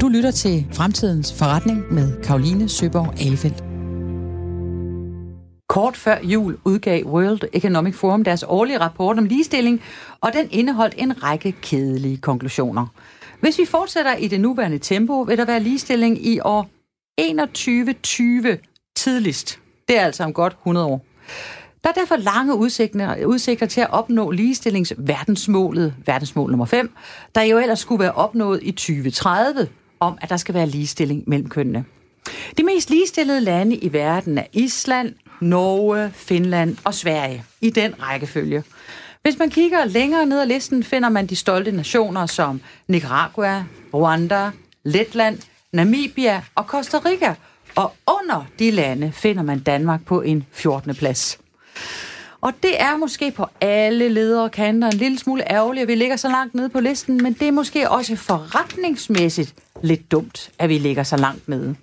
Du lytter til Fremtidens Forretning med Karoline Søborg Alefeldt. Kort før jul udgav World Economic Forum deres årlige rapport om ligestilling, og den indeholdt en række kedelige konklusioner. Hvis vi fortsætter i det nuværende tempo, vil der være ligestilling i år 2120 tidligst. Det er altså om godt 100 år. Der er derfor lange udsigter, udsigter til at opnå ligestillingsverdensmålet, verdensmål nummer 5, der jo ellers skulle være opnået i 2030, om at der skal være ligestilling mellem kønnene. De mest ligestillede lande i verden er Island, Norge, Finland og Sverige, i den rækkefølge. Hvis man kigger længere ned ad listen, finder man de stolte nationer som Nicaragua, Rwanda, Letland, Namibia og Costa Rica. Og under de lande finder man Danmark på en 14. plads. Og det er måske på alle ledere kanter en lille smule ærgerligt, at vi ligger så langt nede på listen, men det er måske også forretningsmæssigt lidt dumt, at vi ligger så langt nede.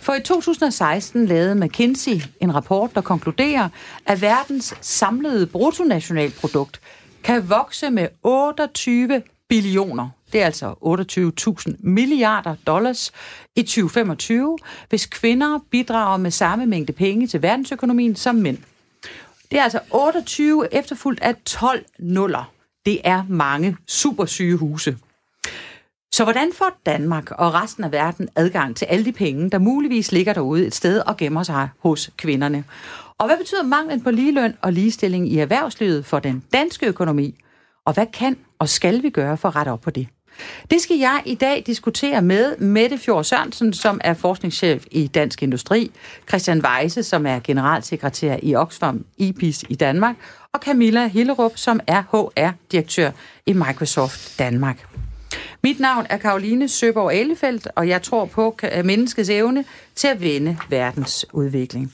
For i 2016 lavede McKinsey en rapport, der konkluderer, at verdens samlede bruttonationalprodukt kan vokse med 28 billioner, det er altså 28.000 milliarder dollars i 2025, hvis kvinder bidrager med samme mængde penge til verdensøkonomien som mænd. Det er altså 28 efterfulgt af 12 nuller. Det er mange supersygehuse. Så hvordan får Danmark og resten af verden adgang til alle de penge, der muligvis ligger derude et sted og gemmer sig hos kvinderne? Og hvad betyder manglen på ligeløn og ligestilling i erhvervslivet for den danske økonomi? Og hvad kan og skal vi gøre for at rette op på det? Det skal jeg i dag diskutere med Mette Fjord Sørensen, som er forskningschef i Dansk Industri, Christian Weise, som er generalsekretær i Oxfam IPIS i Danmark, og Camilla Hillerup, som er HR-direktør i Microsoft Danmark. Mit navn er Karoline Søborg Ellefeldt, og jeg tror på menneskets evne til at vende verdens udvikling.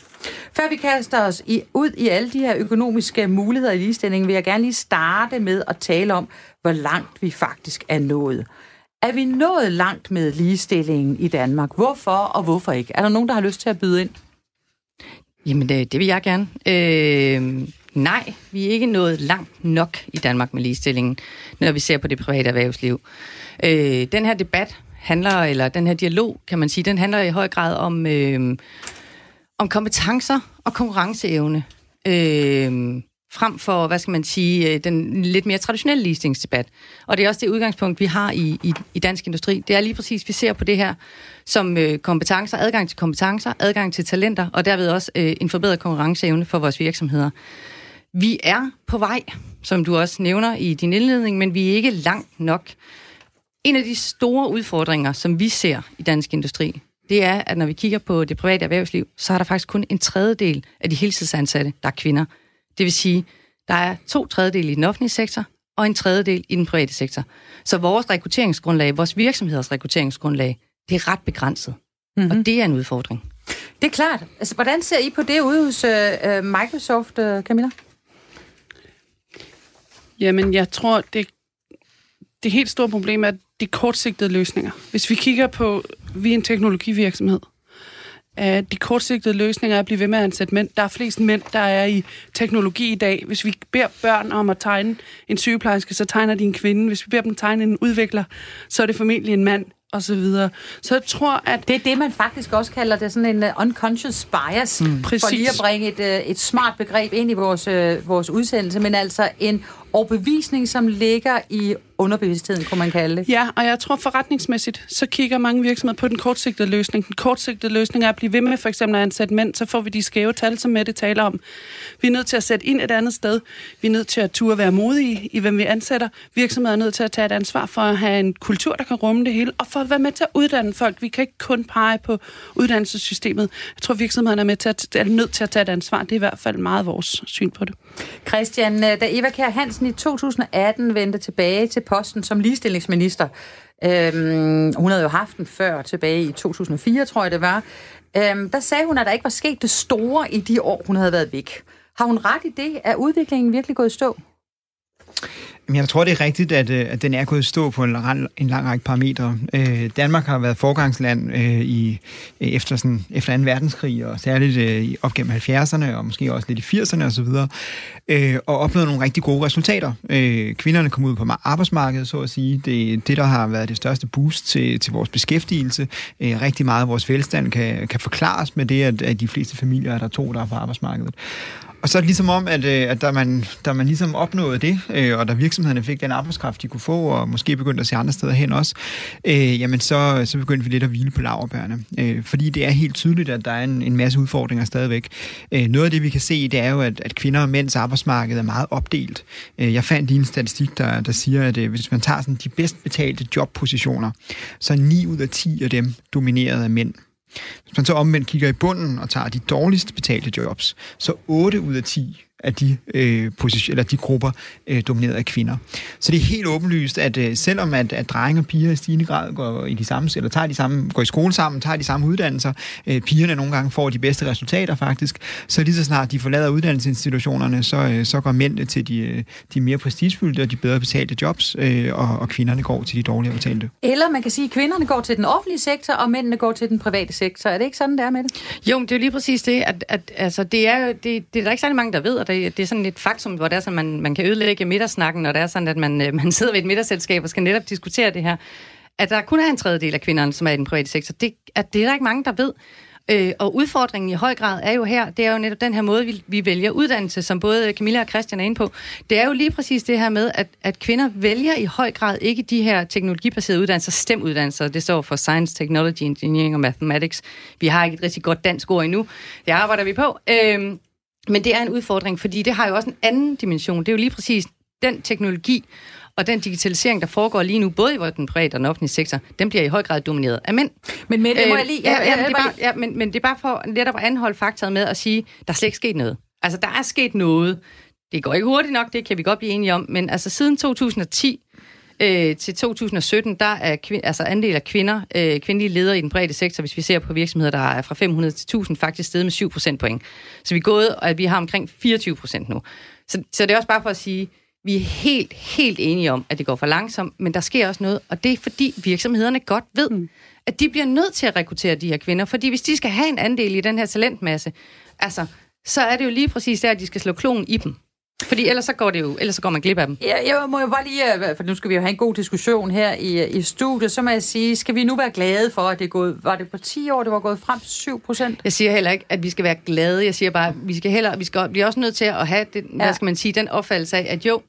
Før vi kaster os i, ud i alle de her økonomiske muligheder i ligestillingen, vil jeg gerne lige starte med at tale om, hvor langt vi faktisk er nået. Er vi nået langt med ligestillingen i Danmark? Hvorfor og hvorfor ikke? Er der nogen, der har lyst til at byde ind? Jamen, det, det vil jeg gerne. Øh, nej, vi er ikke nået langt nok i Danmark med ligestillingen, når vi ser på det private erhvervsliv. Øh, den her debat handler, eller den her dialog, kan man sige, den handler i høj grad om, øh, om kompetencer og konkurrenceevne. Øh, frem for, hvad skal man sige, øh, den lidt mere traditionelle ligestillingsdebat. Og det er også det udgangspunkt, vi har i, i, i dansk industri. Det er lige præcis, vi ser på det her som øh, kompetencer, adgang til kompetencer, adgang til talenter, og derved også øh, en forbedret konkurrenceevne for vores virksomheder. Vi er på vej, som du også nævner i din indledning, men vi er ikke langt nok. En af de store udfordringer, som vi ser i dansk industri, det er, at når vi kigger på det private erhvervsliv, så er der faktisk kun en tredjedel af de heltidsansatte, der er kvinder. Det vil sige, der er to tredjedel i den offentlige sektor, og en tredjedel i den private sektor. Så vores rekrutteringsgrundlag, vores virksomheders rekrutteringsgrundlag, det er ret begrænset. Mm-hmm. Og det er en udfordring. Det er klart. Altså, hvordan ser I på det ude hos uh, Microsoft, uh, Camilla? Jamen, jeg tror, det, det helt store problem er de kortsigtede løsninger. Hvis vi kigger på, vi er en teknologivirksomhed, de kortsigtede løsninger er at blive ved med at ansætte mænd. Der er flest mænd, der er i teknologi i dag. Hvis vi beder børn om at tegne en sygeplejerske, så tegner de en kvinde. Hvis vi beder dem tegne en udvikler, så er det formentlig en mand og så videre. Så jeg tror, at... Det er det, man faktisk også kalder det sådan en uh, unconscious bias, mm. for lige at bringe et, uh, et smart begreb ind i vores, uh, vores udsendelse, men altså en overbevisning, som ligger i underbevidstheden, kunne man kalde det. Ja, og jeg tror forretningsmæssigt, så kigger mange virksomheder på den kortsigtede løsning. Den kortsigtede løsning er at blive ved med for eksempel at ansætte mænd, så får vi de skæve tal, som Mette taler om. Vi er nødt til at sætte ind et andet sted. Vi er nødt til at turde være modige i, hvem vi ansætter. Virksomheder er nødt til at tage et ansvar for at have en kultur, der kan rumme det hele, og for at være med til at uddanne folk. Vi kan ikke kun pege på uddannelsessystemet. Jeg tror, virksomhederne er, med til at, er nødt til at tage et ansvar. Det er i hvert fald meget vores syn på det. Christian, da Eva Kjær Hansen i 2018 vendte tilbage til posten som ligestillingsminister. Øhm, hun havde jo haft den før, tilbage i 2004, tror jeg det var. Øhm, der sagde hun, at der ikke var sket det store i de år, hun havde været væk. Har hun ret i det? Er udviklingen virkelig gået i stå? Jeg tror, det er rigtigt, at, øh, at den er gået stå på en lang, en lang række parametre. Øh, Danmark har været forgangsland øh, i, øh, efter, sådan, efter 2. verdenskrig, og særligt øh, op gennem 70'erne, og måske også lidt i 80'erne osv., øh, og opnået nogle rigtig gode resultater. Øh, kvinderne kom ud på arbejdsmarkedet, så at sige. Det det, der har været det største boost til, til vores beskæftigelse. Øh, rigtig meget af vores velstand kan, kan forklares med det, at, at de fleste familier er der to, der er på arbejdsmarkedet. Og så er det ligesom om, at, øh, at da, man, da man ligesom opnåede det, øh, og da virksomhederne fik den arbejdskraft, de kunne få, og måske begyndte at se andre steder hen også, øh, jamen så, så begyndte vi lidt at hvile på laverbærene. Øh, fordi det er helt tydeligt, at der er en, en masse udfordringer stadigvæk. Øh, noget af det, vi kan se, det er jo, at, at kvinder og mænds arbejdsmarked er meget opdelt. Øh, jeg fandt lige en statistik, der, der siger, at øh, hvis man tager sådan de bedst betalte jobpositioner, så er 9 ud af 10 af dem domineret af mænd. Hvis man så omvendt kigger i bunden og tager de dårligst betalte jobs, så 8 ud af 10 af de, øh, position, eller de grupper øh, domineret af kvinder. Så det er helt åbenlyst, at øh, selvom at, at drenge og piger i stigende grad går i de samme, eller tager de samme, går i skole sammen, tager de samme uddannelser, øh, pigerne nogle gange får de bedste resultater faktisk, så lige så snart de forlader uddannelsesinstitutionerne, så, øh, så går mændene til de, øh, de mere prestigefyldte og de bedre betalte jobs, øh, og, og kvinderne går til de dårligere betalte. Eller man kan sige, at kvinderne går til den offentlige sektor, og mændene går til den private sektor. Er det ikke sådan, det er med det? Jo, det er jo lige præcis det, at, at altså, det er det, det er der ikke særlig mange, der ved, og det, det er sådan et faktum, hvor det er sådan, man, man kan ødelægge middagssnakken, når det er sådan, at man, øh, man sidder ved et middagsselskab og skal netop diskutere det her. At der kun er en tredjedel af kvinderne, som er i den private sektor, det, at det er der ikke mange, der ved. Øh, og udfordringen i høj grad er jo her, det er jo netop den her måde, vi, vi vælger uddannelse, som både Camilla og Christian er inde på. Det er jo lige præcis det her med, at, at kvinder vælger i høj grad ikke de her teknologibaserede uddannelser, STEM-uddannelser. Det står for Science, Technology, Engineering og Mathematics. Vi har ikke et rigtig godt dansk ord endnu. Det arbejder vi på. Øh, men det er en udfordring, fordi det har jo også en anden dimension. Det er jo lige præcis den teknologi og den digitalisering, der foregår lige nu, både i den private og den offentlige sektor, den bliver i høj grad domineret af mænd. Men det må jeg lige... Ja, ja, ja, det er bare, ja men, men det er bare for netop at anholde faktoret med at sige, der er slet ikke sket noget. Altså, der er sket noget. Det går ikke hurtigt nok, det kan vi godt blive enige om, men altså siden 2010, øh, til 2017, der er kvind, altså andel af kvinder, øh, kvindelige ledere i den brede sektor, hvis vi ser på virksomheder, der er fra 500 til 1000, faktisk steget med 7 procentpoint. Så vi er gået, og vi har omkring 24 procent nu. Så, så det er også bare for at sige, vi er helt, helt enige om, at det går for langsomt, men der sker også noget, og det er fordi virksomhederne godt ved, mm. at de bliver nødt til at rekruttere de her kvinder, fordi hvis de skal have en andel i den her talentmasse, altså, så er det jo lige præcis der, at de skal slå klonen i dem. Fordi ellers så går det jo, ellers så går man glip af dem. Ja, jeg må jo bare lige, øh, for nu skal vi jo have en god diskussion her i, i studiet, så må jeg sige, skal vi nu være glade for, at det er gået, var det på 10 år, det var gået frem til 7 procent? Jeg siger heller ikke, at vi skal være glade. Jeg siger bare, vi skal heller, vi skal blive også nødt til at have den, ja. hvad skal man sige, den opfattelse af, at jo,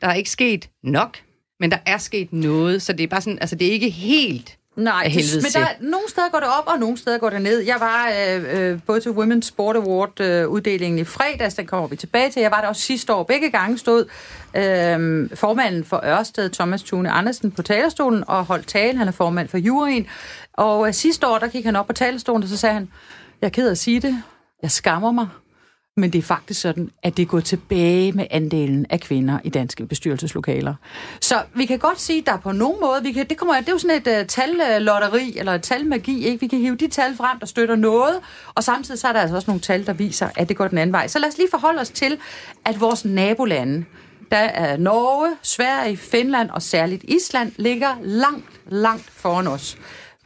der er ikke sket nok, men der er sket noget, så det er bare sådan, altså det er ikke helt Nej, det, men der, nogle steder går det op, og nogle steder går det ned. Jeg var øh, øh, både til Women's Sport Award øh, uddelingen i fredags, den kommer vi tilbage til. Jeg var der også sidste år. Begge gange stod øh, formanden for Ørsted, Thomas Thune Andersen, på talerstolen og holdt tale. Han er formand for juryen. Og øh, sidste år, der gik han op på talerstolen, og så sagde han, jeg er ked af at sige det, jeg skammer mig, men det er faktisk sådan, at det går tilbage med andelen af kvinder i danske bestyrelseslokaler. Så vi kan godt sige, at der på nogen måde, vi kan, det, kommer, det er jo sådan et uh, tallotteri, eller et talmagi, ikke? vi kan hive de tal frem, der støtter noget, og samtidig så er der altså også nogle tal, der viser, at det går den anden vej. Så lad os lige forholde os til, at vores nabolande, der er Norge, Sverige, Finland og særligt Island, ligger langt, langt foran os.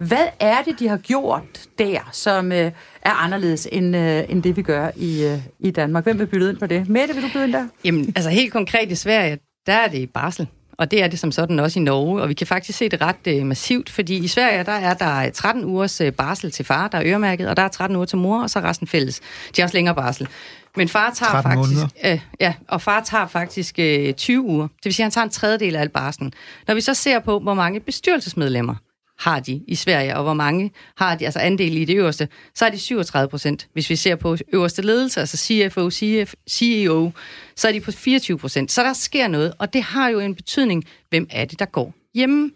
Hvad er det, de har gjort der, som øh, er anderledes end, øh, end det, vi gør i, øh, i Danmark? Hvem vil byde ind på det? Mette, vil du byde ind der? Jamen, altså helt konkret i Sverige, der er det i barsel. Og det er det som sådan også i Norge, og vi kan faktisk se det ret øh, massivt, fordi i Sverige, der er der 13 ugers øh, barsel til far, der er øremærket, og der er 13 uger til mor, og så resten fælles. De har også længere barsel. Men far tager faktisk, øh, ja, og far tager faktisk øh, 20 uger. Det vil sige, at han tager en tredjedel af al barslen. Når vi så ser på, hvor mange bestyrelsesmedlemmer har de i Sverige, og hvor mange har de, altså andel i det øverste, så er de 37 procent. Hvis vi ser på øverste ledelse, altså CFO, CF, CEO, så er de på 24 procent. Så der sker noget, og det har jo en betydning, hvem er det, der går hjemme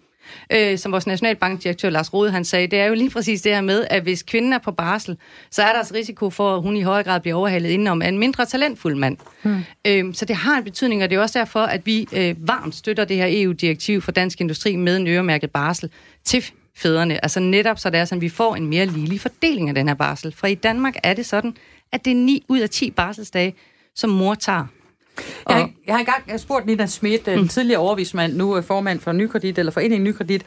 øh, som vores nationalbankdirektør Lars Rode han sagde, det er jo lige præcis det her med, at hvis kvinden er på barsel, så er der altså risiko for, at hun i højere grad bliver overhalet indenom af en mindre talentfuld mand. Hmm. Øh, så det har en betydning, og det er også derfor, at vi øh, varmt støtter det her EU-direktiv for dansk industri med en øremærket barsel til fædrene. Altså netop så det er sådan, at vi får en mere ligelig fordeling af den her barsel. For i Danmark er det sådan, at det er 9 ud af 10 barselsdage, som mor tager. Jeg har, jeg har engang spurgt Nina Schmidt, den mm. tidligere overvismand, nu formand for Nykredit, eller Foreningen Nykredit,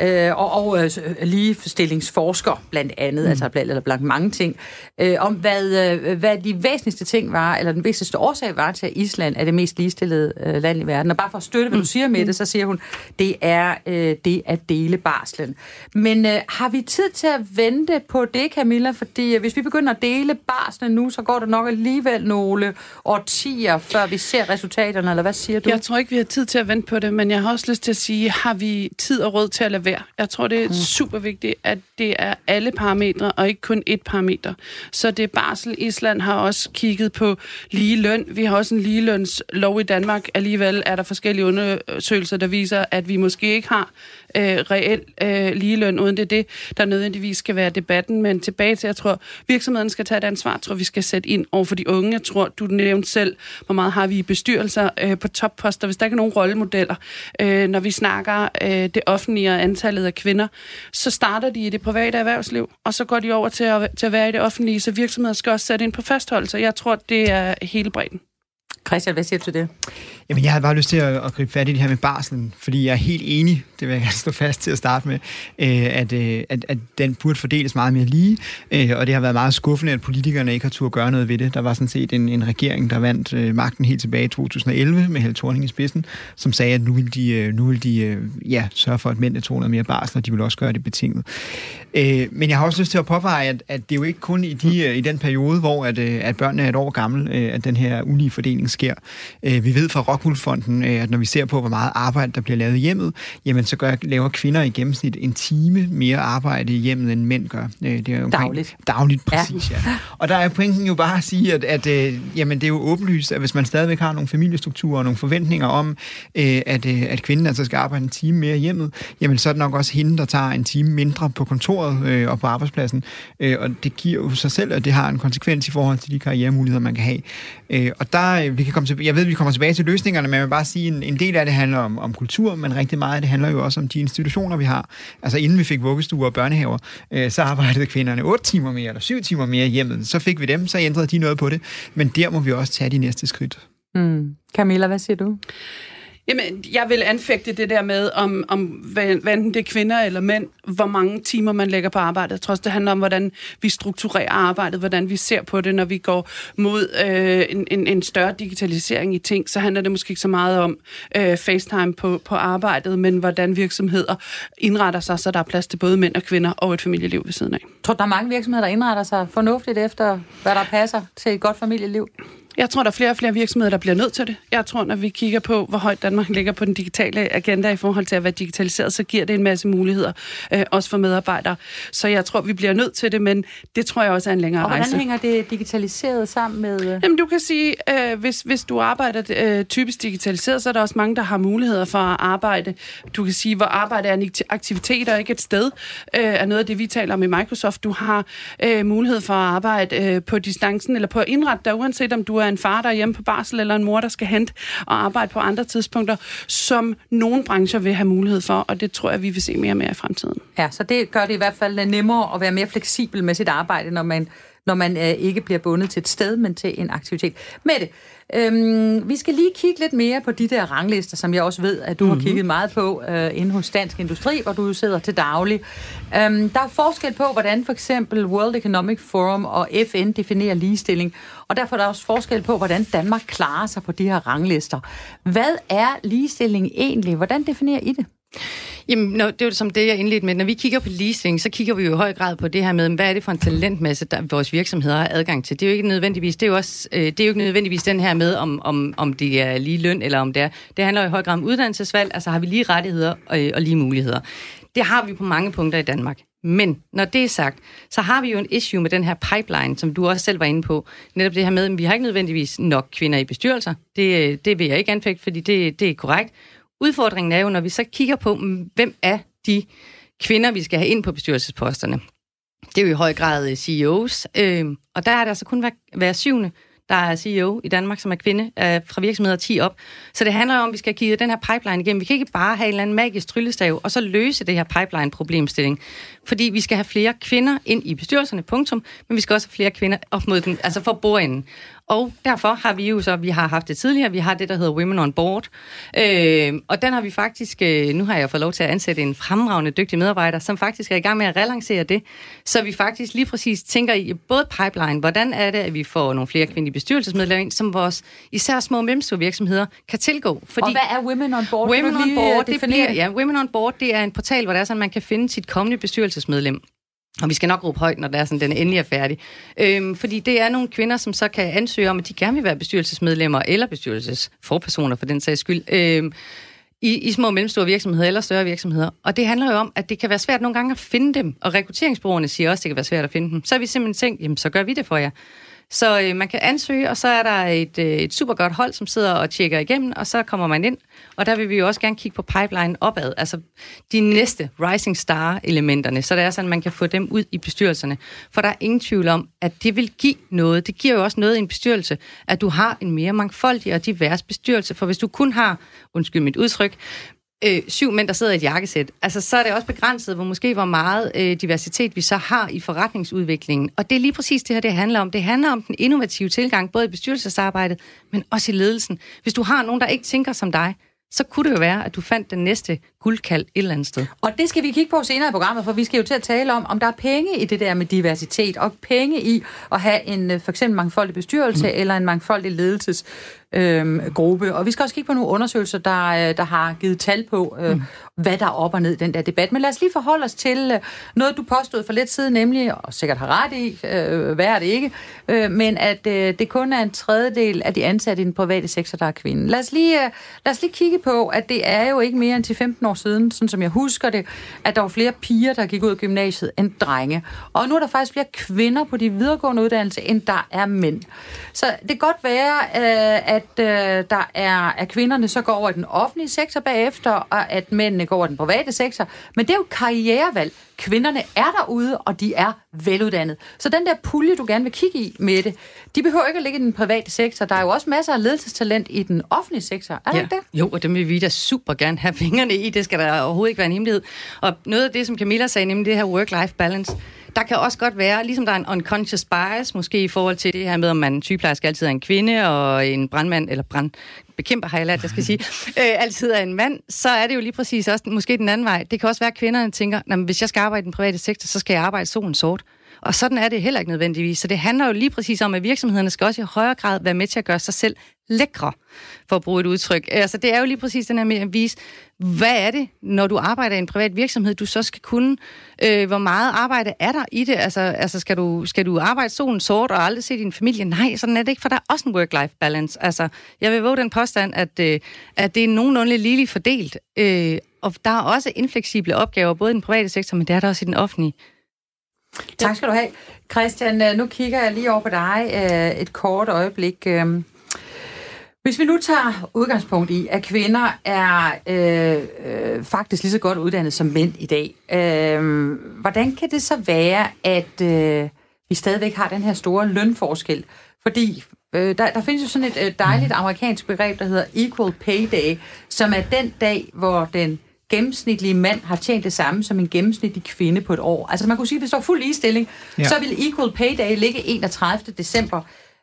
øh, og, og øh, ligestillingsforsker blandt andet, mm. altså blandt, eller blandt mange ting, øh, om hvad, øh, hvad de væsentligste ting var, eller den væsentligste årsag var til, at Island er det mest ligestillede øh, land i verden. Og bare for at støtte, hvad mm. du siger med det, så siger hun, det er øh, det at dele barslen. Men øh, har vi tid til at vente på det, Camilla? Fordi øh, hvis vi begynder at dele barslen nu, så går der nok alligevel nogle årtier, før vi ser resultaterne, eller hvad siger du? Jeg tror ikke, vi har tid til at vente på det, men jeg har også lyst til at sige, har vi tid og råd til at lade være? Jeg tror, det er mm. super vigtigt, at det er alle parametre, og ikke kun ét parameter. Så det er barsel. Island har også kigget på lige løn. Vi har også en ligelønslov i Danmark. Alligevel er der forskellige undersøgelser, der viser, at vi måske ikke har øh, reel øh, ligeløn, uden det er det, der nødvendigvis skal være debatten. Men tilbage til, jeg tror, virksomheden skal tage et ansvar. Jeg tror, vi skal sætte ind over for de unge. Jeg tror, du nævnte selv, hvor meget har vi i bestyrelser øh, på topposter, hvis der ikke er nogen rollemodeller. Øh, når vi snakker øh, det offentlige og antallet af kvinder, så starter de i det private erhvervsliv, og så går de over til at, til at være i det offentlige, så virksomheder skal også sætte ind på fastholdelse. Jeg tror, det er hele bredden. Christian, hvad siger du til det? Jamen, jeg havde bare lyst til at, at gribe fat i det her med barslen, fordi jeg er helt enig, det vil jeg gerne stå fast til at starte med, øh, at, øh, at, at den burde fordeles meget mere lige, øh, og det har været meget skuffende, at politikerne ikke har turde gøre noget ved det. Der var sådan set en, en regering, der vandt magten helt tilbage i 2011 med Helle Thorning i spidsen, som sagde, at nu vil de, nu vil de ja, sørge for, at mændene tog noget mere barsel, og de vil også gøre det betinget. Men jeg har også lyst til at påpege, at, at det er jo ikke kun i, de, i den periode, hvor at, at børnene er et år gammel, at den her ulige fordeling sker. Vi ved fra Rockwool-fonden, at når vi ser på, hvor meget arbejde, der bliver lavet i hjemmet, jamen så gør, laver kvinder i gennemsnit en time mere arbejde i hjemmet, end mænd gør. Det er jo dagligt. Dagligt, præcis, ja. ja. Og der er pointen jo bare at sige, at, at, at jamen, det er jo åbenlyst, at hvis man stadigvæk har nogle familiestrukturer og nogle forventninger om, at, at kvinden altså skal arbejde en time mere i hjemmet, jamen så er det nok også hende, der tager en time mindre på kontoret og på arbejdspladsen. Og det giver jo sig selv, at det har en konsekvens i forhold til de karrieremuligheder, man kan have. Og der, vi kan komme til, jeg ved, vi kommer tilbage til løsningerne, men jeg vil bare sige, en, en del af det handler om, om kultur, men rigtig meget af det handler jo også om de institutioner, vi har. Altså inden vi fik vuggestuer og børnehaver, øh, så arbejdede kvinderne 8 timer mere eller 7 timer mere hjemme. Så fik vi dem, så ændrede de noget på det. Men der må vi også tage de næste skridt. Mm. Camilla, hvad siger du? Jamen, jeg vil anfægte det der med, om, om hvad, enten det er kvinder eller mænd, hvor mange timer man lægger på arbejdet. Jeg tror også, det handler om, hvordan vi strukturerer arbejdet, hvordan vi ser på det, når vi går mod øh, en, en, en større digitalisering i ting. Så handler det måske ikke så meget om øh, FaceTime på, på arbejdet, men hvordan virksomheder indretter sig, så der er plads til både mænd og kvinder og et familieliv ved siden af. Jeg tror, der er mange virksomheder, der indretter sig fornuftigt efter, hvad der passer til et godt familieliv? Jeg tror, der er flere og flere virksomheder, der bliver nødt til det. Jeg tror, når vi kigger på, hvor højt Danmark ligger på den digitale agenda i forhold til at være digitaliseret, så giver det en masse muligheder, øh, også for medarbejdere. Så jeg tror, vi bliver nødt til det, men det tror jeg også er en længere rejse. Og hvordan hænger det digitaliseret sammen med... Øh? Jamen, du kan sige, øh, hvis, hvis du arbejder øh, typisk digitaliseret, så er der også mange, der har muligheder for at arbejde. Du kan sige, hvor arbejde er en aktivitet og ikke et sted, øh, er noget af det, vi taler om i Microsoft. Du har øh, mulighed for at arbejde øh, på distancen, eller på at indrette dig, uanset om du er er en far, der er hjemme på barsel, eller en mor, der skal hente og arbejde på andre tidspunkter, som nogle brancher vil have mulighed for, og det tror jeg, vi vil se mere og mere i fremtiden. Ja, så det gør det i hvert fald nemmere at være mere fleksibel med sit arbejde, når man når man øh, ikke bliver bundet til et sted, men til en aktivitet. Mette, øhm, vi skal lige kigge lidt mere på de der ranglister, som jeg også ved, at du mm-hmm. har mhm. kigget meget på øh, inde hos Dansk Industri, hvor du sidder til daglig. Øhm, der er forskel på, hvordan for eksempel World Economic Forum og FN definerer ligestilling, og derfor er der også forskel på, hvordan Danmark klarer sig på de her ranglister. Hvad er ligestilling egentlig? Hvordan definerer I det? Jamen, når, det er jo som det, jeg indledte med. Når vi kigger på leasing, så kigger vi jo i høj grad på det her med, hvad er det for en talentmasse, der vores virksomheder har adgang til. Det er jo ikke nødvendigvis, det er jo også, øh, det er jo ikke nødvendigvis den her med, om, om, om det er lige løn, eller om det er. Det handler jo i høj grad om uddannelsesvalg, altså har vi lige rettigheder og, og lige muligheder. Det har vi på mange punkter i Danmark. Men når det er sagt, så har vi jo en issue med den her pipeline, som du også selv var inde på. Netop det her med, at vi har ikke nødvendigvis nok kvinder i bestyrelser. Det, øh, det vil jeg ikke anfægte, fordi det, det er korrekt. Udfordringen er jo, når vi så kigger på, mm, hvem er de kvinder, vi skal have ind på bestyrelsesposterne. Det er jo i høj grad CEOs, øh, øhm, og der er der altså kun hver, hver syvende, der er CEO i Danmark, som er kvinde, øh, fra virksomheder 10 op. Så det handler om, at vi skal kigge den her pipeline igennem. Vi kan ikke bare have en eller anden magisk tryllestav, og så løse det her pipeline-problemstilling. Fordi vi skal have flere kvinder ind i bestyrelserne, punktum, men vi skal også have flere kvinder op mod den, altså for bordenden. Og derfor har vi jo så, vi har haft det tidligere, vi har det, der hedder Women on Board. Øh, og den har vi faktisk, øh, nu har jeg fået lov til at ansætte en fremragende dygtig medarbejder, som faktisk er i gang med at relancere det. Så vi faktisk lige præcis tænker i både pipeline, hvordan er det, at vi får nogle flere kvindelige bestyrelsesmedlemmer ind, som vores især små og mellemstore virksomheder kan tilgå. Fordi og hvad er Women on Board? Women on Board, det bliver, ja, Women on Board, det er en portal, hvor der er sådan, man kan finde sit kommende bestyrelsesmedlem. Og vi skal nok råbe højt, når det er sådan, den endelig er færdig. Øhm, fordi det er nogle kvinder, som så kan ansøge om, at de gerne vil være bestyrelsesmedlemmer eller bestyrelsesforpersoner for den sags skyld. Øhm, i, i små og mellemstore virksomheder eller større virksomheder. Og det handler jo om, at det kan være svært nogle gange at finde dem, og rekrutteringsbureauerne siger også, at det kan være svært at finde dem. Så har vi simpelthen tænkt, jamen så gør vi det for jer. Så øh, man kan ansøge, og så er der et, øh, et super godt hold, som sidder og tjekker igennem, og så kommer man ind. Og der vil vi jo også gerne kigge på pipeline opad, altså de næste rising star-elementerne, så det er sådan, at man kan få dem ud i bestyrelserne. For der er ingen tvivl om, at det vil give noget. Det giver jo også noget i en bestyrelse, at du har en mere mangfoldig og divers bestyrelse. For hvis du kun har, undskyld mit udtryk, øh, syv mænd, der sidder i et jakkesæt, altså, så er det også begrænset, hvor måske hvor meget øh, diversitet vi så har i forretningsudviklingen. Og det er lige præcis det her, det handler om. Det handler om den innovative tilgang, både i bestyrelsesarbejdet, men også i ledelsen. Hvis du har nogen, der ikke tænker som dig, så kunne det jo være, at du fandt den næste guldkald et eller andet sted. Og det skal vi kigge på senere i programmet, for vi skal jo til at tale om, om der er penge i det der med diversitet, og penge i at have en øh, for eksempel mangfoldig bestyrelse, mm. eller en mangfoldig ledelses øh, gruppe. Og vi skal også kigge på nogle undersøgelser, der, øh, der har givet tal på, øh, mm. hvad der er op og ned i den der debat. Men lad os lige forholde os til øh, noget, du påstod for lidt siden, nemlig, og sikkert har ret i, øh, hvad er det ikke, øh, men at øh, det kun er en tredjedel af de ansatte i den private sektor, der er kvinden. Lad os lige, øh, lad os lige kigge på, at det er jo ikke mere end til 15 år siden, sådan som jeg husker det, at der var flere piger, der gik ud af gymnasiet end drenge. Og nu er der faktisk flere kvinder på de videregående uddannelser, end der er mænd. Så det kan godt være, øh, at at øh, der er, at kvinderne så går over i den offentlige sektor bagefter, og at mændene går over i den private sektor. Men det er jo karrierevalg. Kvinderne er derude, og de er veluddannede. Så den der pulje, du gerne vil kigge i med det, de behøver ikke at ligge i den private sektor. Der er jo også masser af ledelsestalent i den offentlige sektor. Er det ja. ikke det? Jo, og dem vil vi da super gerne have fingrene i. Det skal der overhovedet ikke være en hemmelighed. Og noget af det, som Camilla sagde, nemlig det her work-life balance, der kan også godt være, ligesom der er en unconscious bias, måske i forhold til det her med, om man sygeplejerske altid er en kvinde, og en brandmand, eller brand, bekæmper har jeg lært, jeg skal sige, øh, altid er en mand, så er det jo lige præcis også måske den anden vej. Det kan også være, at kvinderne tænker, hvis jeg skal arbejde i den private sektor, så skal jeg arbejde solen sort. Og sådan er det heller ikke nødvendigvis. Så det handler jo lige præcis om, at virksomhederne skal også i højere grad være med til at gøre sig selv lækre, for at bruge et udtryk. Altså, det er jo lige præcis den her med at vise, hvad er det, når du arbejder i en privat virksomhed, du så skal kunne, øh, hvor meget arbejde er der i det? Altså, altså skal, du, skal du arbejde solen sort og aldrig se din familie? Nej, sådan er det ikke, for der er også en work-life balance. Altså, jeg vil våge den påstand, at, øh, at det er nogenlunde ligeligt fordelt. Øh, og der er også infleksible opgaver, både i den private sektor, men det er der også i den offentlige. Tak skal du have. Christian, øh, nu kigger jeg lige over på dig øh, et kort øjeblik. Øhm, hvis vi nu tager udgangspunkt i, at kvinder er øh, øh, faktisk lige så godt uddannet som mænd i dag, øh, hvordan kan det så være, at øh, vi stadigvæk har den her store lønforskel? Fordi øh, der, der findes jo sådan et øh, dejligt amerikansk begreb, der hedder Equal Pay Day, som er den dag, hvor den gennemsnitlige mand har tjent det samme som en gennemsnitlig kvinde på et år. Altså man kunne sige, at hvis der var fuld ligestilling, ja. så ville Equal Pay Day ligge 31. december.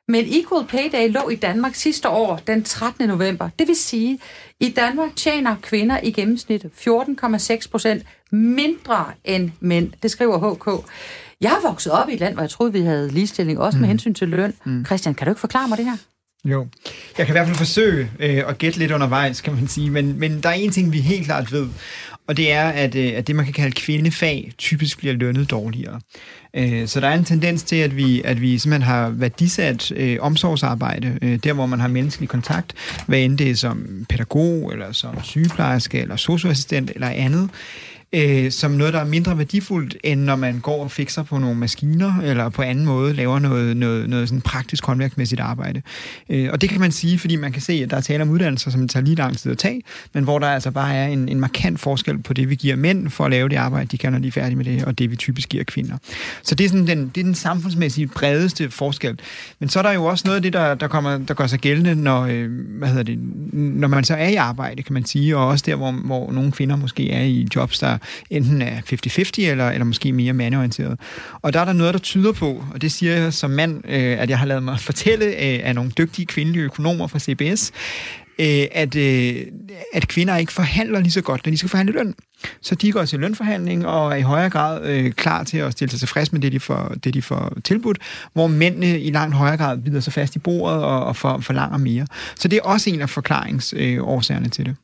Men Equal Pay Day lå i Danmark sidste år, den 13. november. Det vil sige, i Danmark tjener kvinder i gennemsnit 14,6 procent mindre end mænd. Det skriver HK. Jeg er vokset op i et land, hvor jeg troede, vi havde ligestilling, også mm. med hensyn til løn. Mm. Christian, kan du ikke forklare mig det her? Jo, jeg kan i hvert fald forsøge øh, at gætte lidt undervejs, kan man sige, men, men der er en ting, vi helt klart ved, og det er, at, øh, at det, man kan kalde kvindefag, typisk bliver lønnet dårligere. Øh, så der er en tendens til, at vi, at vi simpelthen har værdisat øh, omsorgsarbejde, øh, der hvor man har menneskelig kontakt, hvad end det er som pædagog, eller som sygeplejerske, eller socioassistent, eller andet, øh, som noget, der er mindre værdifuldt, end når man går og fikser på nogle maskiner, eller på anden måde laver noget, noget, noget sådan praktisk håndværksmæssigt arbejde. Øh, og det kan man sige, fordi man kan se, at der er tale om uddannelser, som tager lige lang tid at tage, men hvor der altså bare er en, en markant forskel på det, vi giver mænd for at lave det arbejde, de kan, når de er færdige med det, og det, vi typisk giver kvinder. Så det er, sådan den, det er den samfundsmæssige bredeste forskel. Men så er der jo også noget af det, der, der, kommer, der gør sig gældende, når, øh, hvad hedder det, når man så er i arbejde, kan man sige, og også der, hvor, hvor nogle kvinder måske er i jobs, der enten øh, er 50-50 eller, eller måske mere mandeorienteret. Og der er der noget, der tyder på, og det siger jeg som mand, øh, at jeg har lavet mig fortælle af, af nogle dygtige kvindelige økonomer fra CBS, øh, at, øh, at kvinder ikke forhandler lige så godt, når de skal forhandle løn. Så de går til lønforhandling og er i højere grad øh, klar til at stille sig tilfreds med det, de får, det, de får tilbudt, hvor mændene i langt højere grad bider sig fast i bordet og, og for, forlanger mere. Så det er også en af forklaringsårsagerne øh, til det.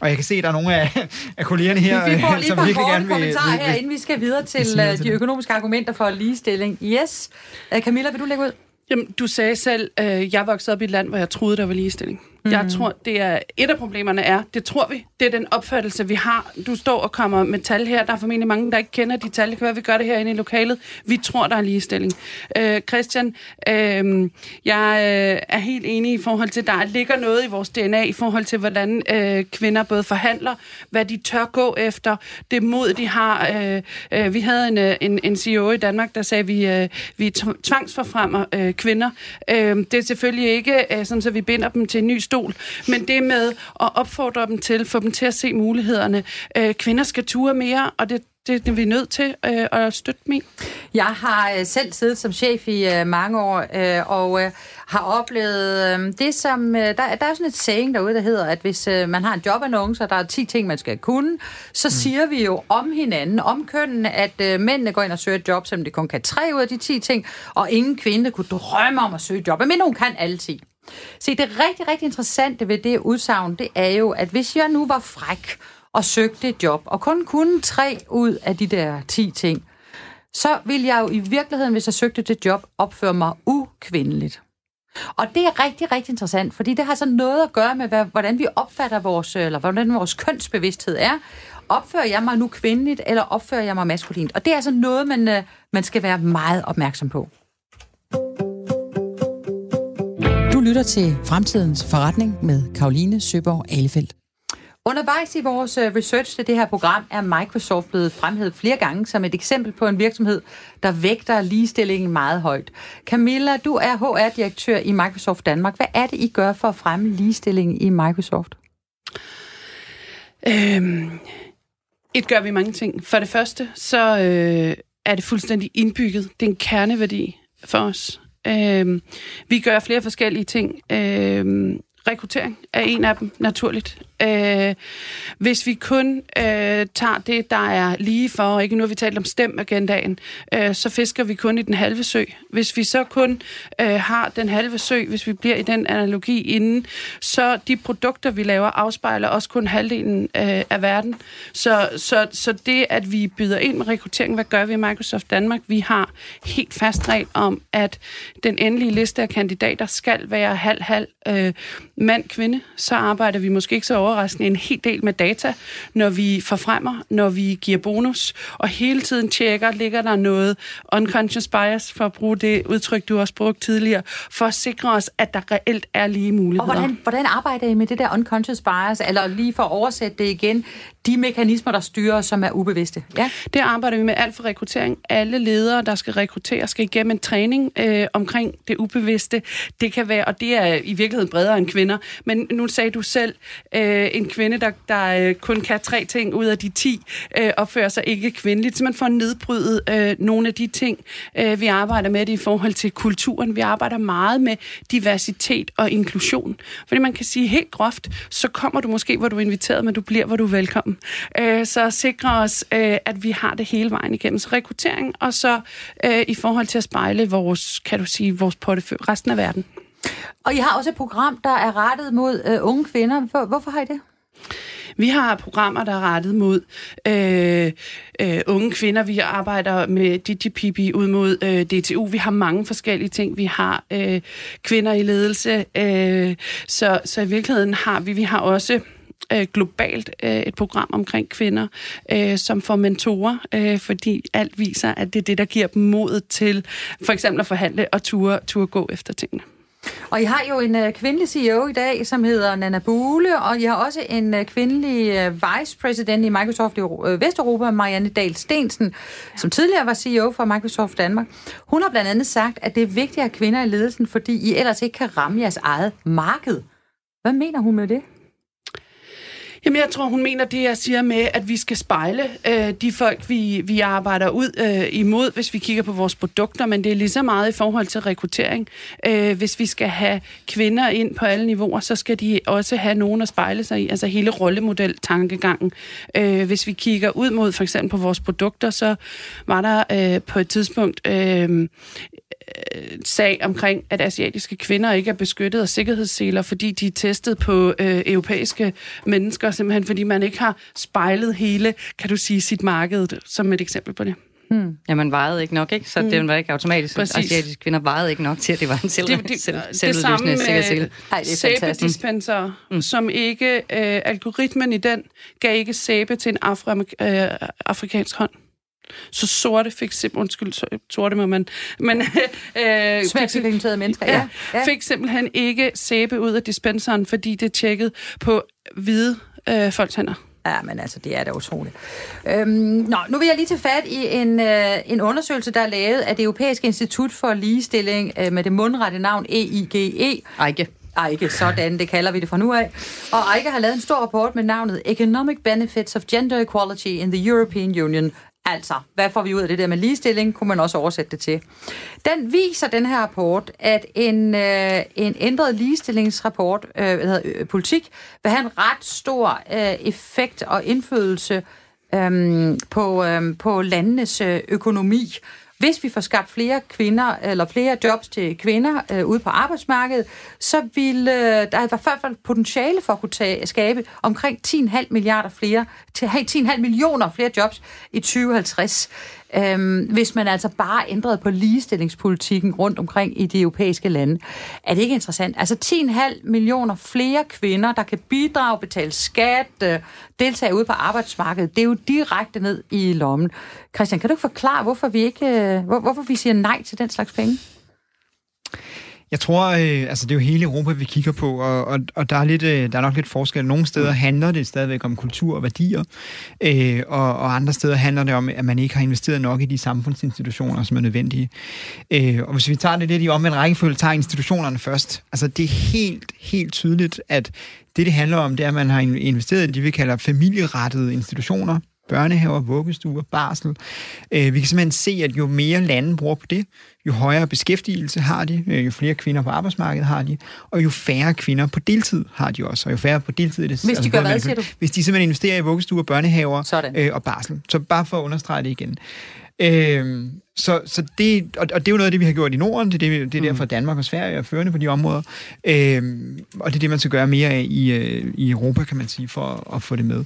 Og jeg kan se, at der er nogle af, af kollegerne her, vi får lige som virkelig gerne vil... kommentarer vil, her, inden vi skal videre til uh, til de det. økonomiske argumenter for ligestilling. Yes. Uh, Camilla, vil du lægge ud? Jamen, du sagde selv, øh, jeg voksede op i et land, hvor jeg troede, der var ligestilling. Mm. Jeg tror, det er et af problemerne er, det tror vi, det er den opfattelse, vi har. Du står og kommer med tal her, der er formentlig mange, der ikke kender de tal. Det kan være, vi gør det herinde i lokalet. Vi tror, der er ligestilling. Øh, Christian, øh, jeg øh, er helt enig i forhold til, der ligger noget i vores DNA i forhold til, hvordan øh, kvinder både forhandler, hvad de tør gå efter, det mod, de har. Øh, øh, vi havde en, øh, en, en CEO i Danmark, der sagde, at vi, øh, vi tv- tvangsforfremmer øh, kvinder. Øh, det er selvfølgelig ikke øh, sådan, så vi binder dem til en ny stol, men det med at opfordre dem til, få dem til at se mulighederne. Øh, kvinder skal ture mere, og det, det, det er vi nødt til øh, at støtte i. Jeg har øh, selv siddet som chef i øh, mange år, øh, og øh, har oplevet øh, det som... Øh, der, der er sådan et saying derude, der hedder, at hvis øh, man har en jobannonce, og der er 10 ting, man skal kunne, så mm. siger vi jo om hinanden, om kønnene, at øh, mændene går ind og søger et job, selvom de kun kan tre ud af de 10 ting, og ingen kvinde kunne drømme om at søge et job, men hun kan alle 10. Se, det rigtig, rigtig interessante ved det udsagn, det er jo, at hvis jeg nu var fræk og søgte et job, og kun kunne tre ud af de der 10 ting, så ville jeg jo i virkeligheden, hvis jeg søgte det job, opføre mig ukvindeligt. Og det er rigtig, rigtig interessant, fordi det har så noget at gøre med, hvordan vi opfatter vores, øh, eller hvordan vores kønsbevidsthed er. Opfører jeg mig nu kvindeligt, eller opfører jeg mig maskulint? Og det er altså noget, man, øh, man skal være meget opmærksom på. Lytter til Fremtidens Forretning med Karoline Søborg Alefeldt. Undervejs i vores øh, research til det her program er Microsoft blevet fremhævet flere gange som et eksempel på en virksomhed, der vægter ligestillingen meget højt. Camilla, du er HR-direktør i Microsoft Danmark. Hvad er det, I gør for at fremme ligestillingen i Microsoft? Øhm, et gør vi mange ting. For det første, så øh, er det fuldstændig indbygget. Det er en kerneværdi for os. Øh, vi gør flere forskellige ting. Øh, rekruttering er en af dem, naturligt. Øh, hvis vi kun øh, tager det, der er lige for, og ikke nu har vi talt om stemagendaen, øh, så fisker vi kun i den halve sø. Hvis vi så kun øh, har den halve sø, hvis vi bliver i den analogi inden, så de produkter, vi laver, afspejler også kun halvdelen øh, af verden. Så, så, så det, at vi byder ind med rekruttering, hvad gør vi i Microsoft Danmark? Vi har helt fast regel om, at den endelige liste af kandidater skal være halv-halv øh, mand-kvinde. Så arbejder vi måske ikke så overraskende en hel del med data, når vi forfremmer, når vi giver bonus, og hele tiden tjekker, ligger der noget unconscious bias, for at bruge det udtryk, du også brugt tidligere, for at sikre os, at der reelt er lige Og muligheder. hvordan, hvordan arbejder I med det der unconscious bias, eller lige for at oversætte det igen, de mekanismer, der styrer som er ubevidste? Ja. Det arbejder vi med alt for rekruttering. Alle ledere, der skal rekruttere, skal igennem en træning øh, omkring det ubevidste. Det kan være, og det er i virkeligheden bredere end kvinder, men nu sagde du selv, øh, Øh, en kvinde, der, der øh, kun kan tre ting ud af de ti, øh, opfører sig ikke kvindeligt. Så man får nedbrydet øh, nogle af de ting, øh, vi arbejder med det i forhold til kulturen. Vi arbejder meget med diversitet og inklusion. Fordi man kan sige helt groft, så kommer du måske, hvor du er inviteret, men du bliver, hvor du er velkommen. Øh, så sikre os, øh, at vi har det hele vejen igennem. Så rekruttering, og så øh, i forhold til at spejle vores, kan du sige, vores portefølje, resten af verden. Og I har også et program, der er rettet mod øh, unge kvinder. Hvor, hvorfor har I det? Vi har programmer, der er rettet mod øh, øh, unge kvinder. Vi arbejder med DigiPipi ud mod øh, DTU. Vi har mange forskellige ting. Vi har øh, kvinder i ledelse. Øh, så, så i virkeligheden har vi, vi har også øh, globalt øh, et program omkring kvinder, øh, som får mentorer, øh, fordi alt viser, at det er det, der giver dem modet til for eksempel at forhandle og ture, ture gå efter tingene. Og I har jo en øh, kvindelig CEO i dag, som hedder Nana Bule, og I har også en øh, kvindelig øh, vicepræsident i Microsoft i øh, Vesteuropa, Marianne Dahl Stensen, som tidligere var CEO for Microsoft Danmark. Hun har blandt andet sagt, at det er vigtigt at have kvinder i ledelsen, fordi I ellers ikke kan ramme jeres eget marked. Hvad mener hun med det? Jamen, jeg tror, hun mener det, jeg siger med, at vi skal spejle øh, de folk, vi, vi arbejder ud øh, imod, hvis vi kigger på vores produkter, men det er lige så meget i forhold til rekruttering. Øh, hvis vi skal have kvinder ind på alle niveauer, så skal de også have nogen at spejle sig i, altså hele rollemodel-tankegangen. Øh, hvis vi kigger ud mod for eksempel på vores produkter, så var der øh, på et tidspunkt øh, sag omkring, at asiatiske kvinder ikke er beskyttet af sikkerhedsseler, fordi de er testet på øh, europæiske mennesker, simpelthen fordi man ikke har spejlet hele, kan du sige, sit marked, som et eksempel på det. Hmm. Ja, man vejede ikke nok, ikke? Så hmm. det var ikke automatisk. Præcis. Asiatiske kvinder vejede ikke nok til, at det var en selv, det, det, selv, det, det samme med sæbedispenser, mm. som ikke, øh, algoritmen i den gav ikke sæbe til en afri- øh, afrikansk hånd. Så sorte fik simpelthen, undskyld, sorte må man, men... Øh, Svært mennesker, ja. ja. Fik simpelthen ikke sæbe ud af dispenseren, fordi det tjekket på hvide øh, folks hænder. Ja, men altså, det er da utroligt. Øhm, nå, nu vil jeg lige tage fat i en, øh, en undersøgelse, der er lavet af det Europæiske Institut for Ligestilling øh, med det mundrette navn EIGE. Eike. Eike, sådan, det kalder vi det fra nu af. Og Eike har lavet en stor rapport med navnet Economic Benefits of Gender Equality in the European Union Altså, hvad får vi ud af det der med ligestilling, kunne man også oversætte det til. Den viser, den her rapport, at en, øh, en ændret ligestillingsrapport, øh, hvad hedder, øh, politik, vil have en ret stor øh, effekt og indflydelse øh, på, øh, på landenes øh, økonomi. Hvis vi får skabt flere kvinder, eller flere jobs til kvinder øh, ude på arbejdsmarkedet, så vil øh, der i hvert fald potentiale for at kunne tage, skabe omkring 10,5 milliarder flere, til 10,5 millioner flere jobs i 2050. Øhm, hvis man altså bare ændrede på ligestillingspolitikken rundt omkring i de europæiske lande. Er det ikke interessant? Altså 10,5 millioner flere kvinder, der kan bidrage, betale skat, øh, deltage ude på arbejdsmarkedet, det er jo direkte ned i lommen. Christian, kan du ikke forklare, hvorfor vi ikke, øh, hvor, hvorfor vi siger nej til den slags penge? Jeg tror, øh, altså det er jo hele Europa, vi kigger på, og, og, og der, er lidt, øh, der er nok lidt forskel. Nogle steder mm. handler det stadigvæk om kultur og værdier, øh, og, og andre steder handler det om, at man ikke har investeret nok i de samfundsinstitutioner, som er nødvendige. Øh, og hvis vi tager det lidt i omvendt rækkefølge, tager institutionerne først. Altså det er helt, helt tydeligt, at det, det handler om, det er, at man har investeret i det, vi kalder familierettede institutioner, børnehaver, vuggestuer, barsel. Øh, vi kan simpelthen se, at jo mere lande bruger på det, jo højere beskæftigelse har de, øh, jo flere kvinder på arbejdsmarkedet har de, og jo færre kvinder på deltid har de også, og jo færre på deltid er det... Hvis de altså, gør hvad, siger du? Hvis de simpelthen investerer i vuggestuer, børnehaver øh, og barsel. Så bare for at understrege det igen. Øh, så, så det, og, og det er jo noget af det, vi har gjort i Norden. Det er, det, det er derfor, mm. Danmark og Sverige er førende på de områder. Øhm, og det er det, man skal gøre mere af i, øh, i Europa, kan man sige, for at, at få det med.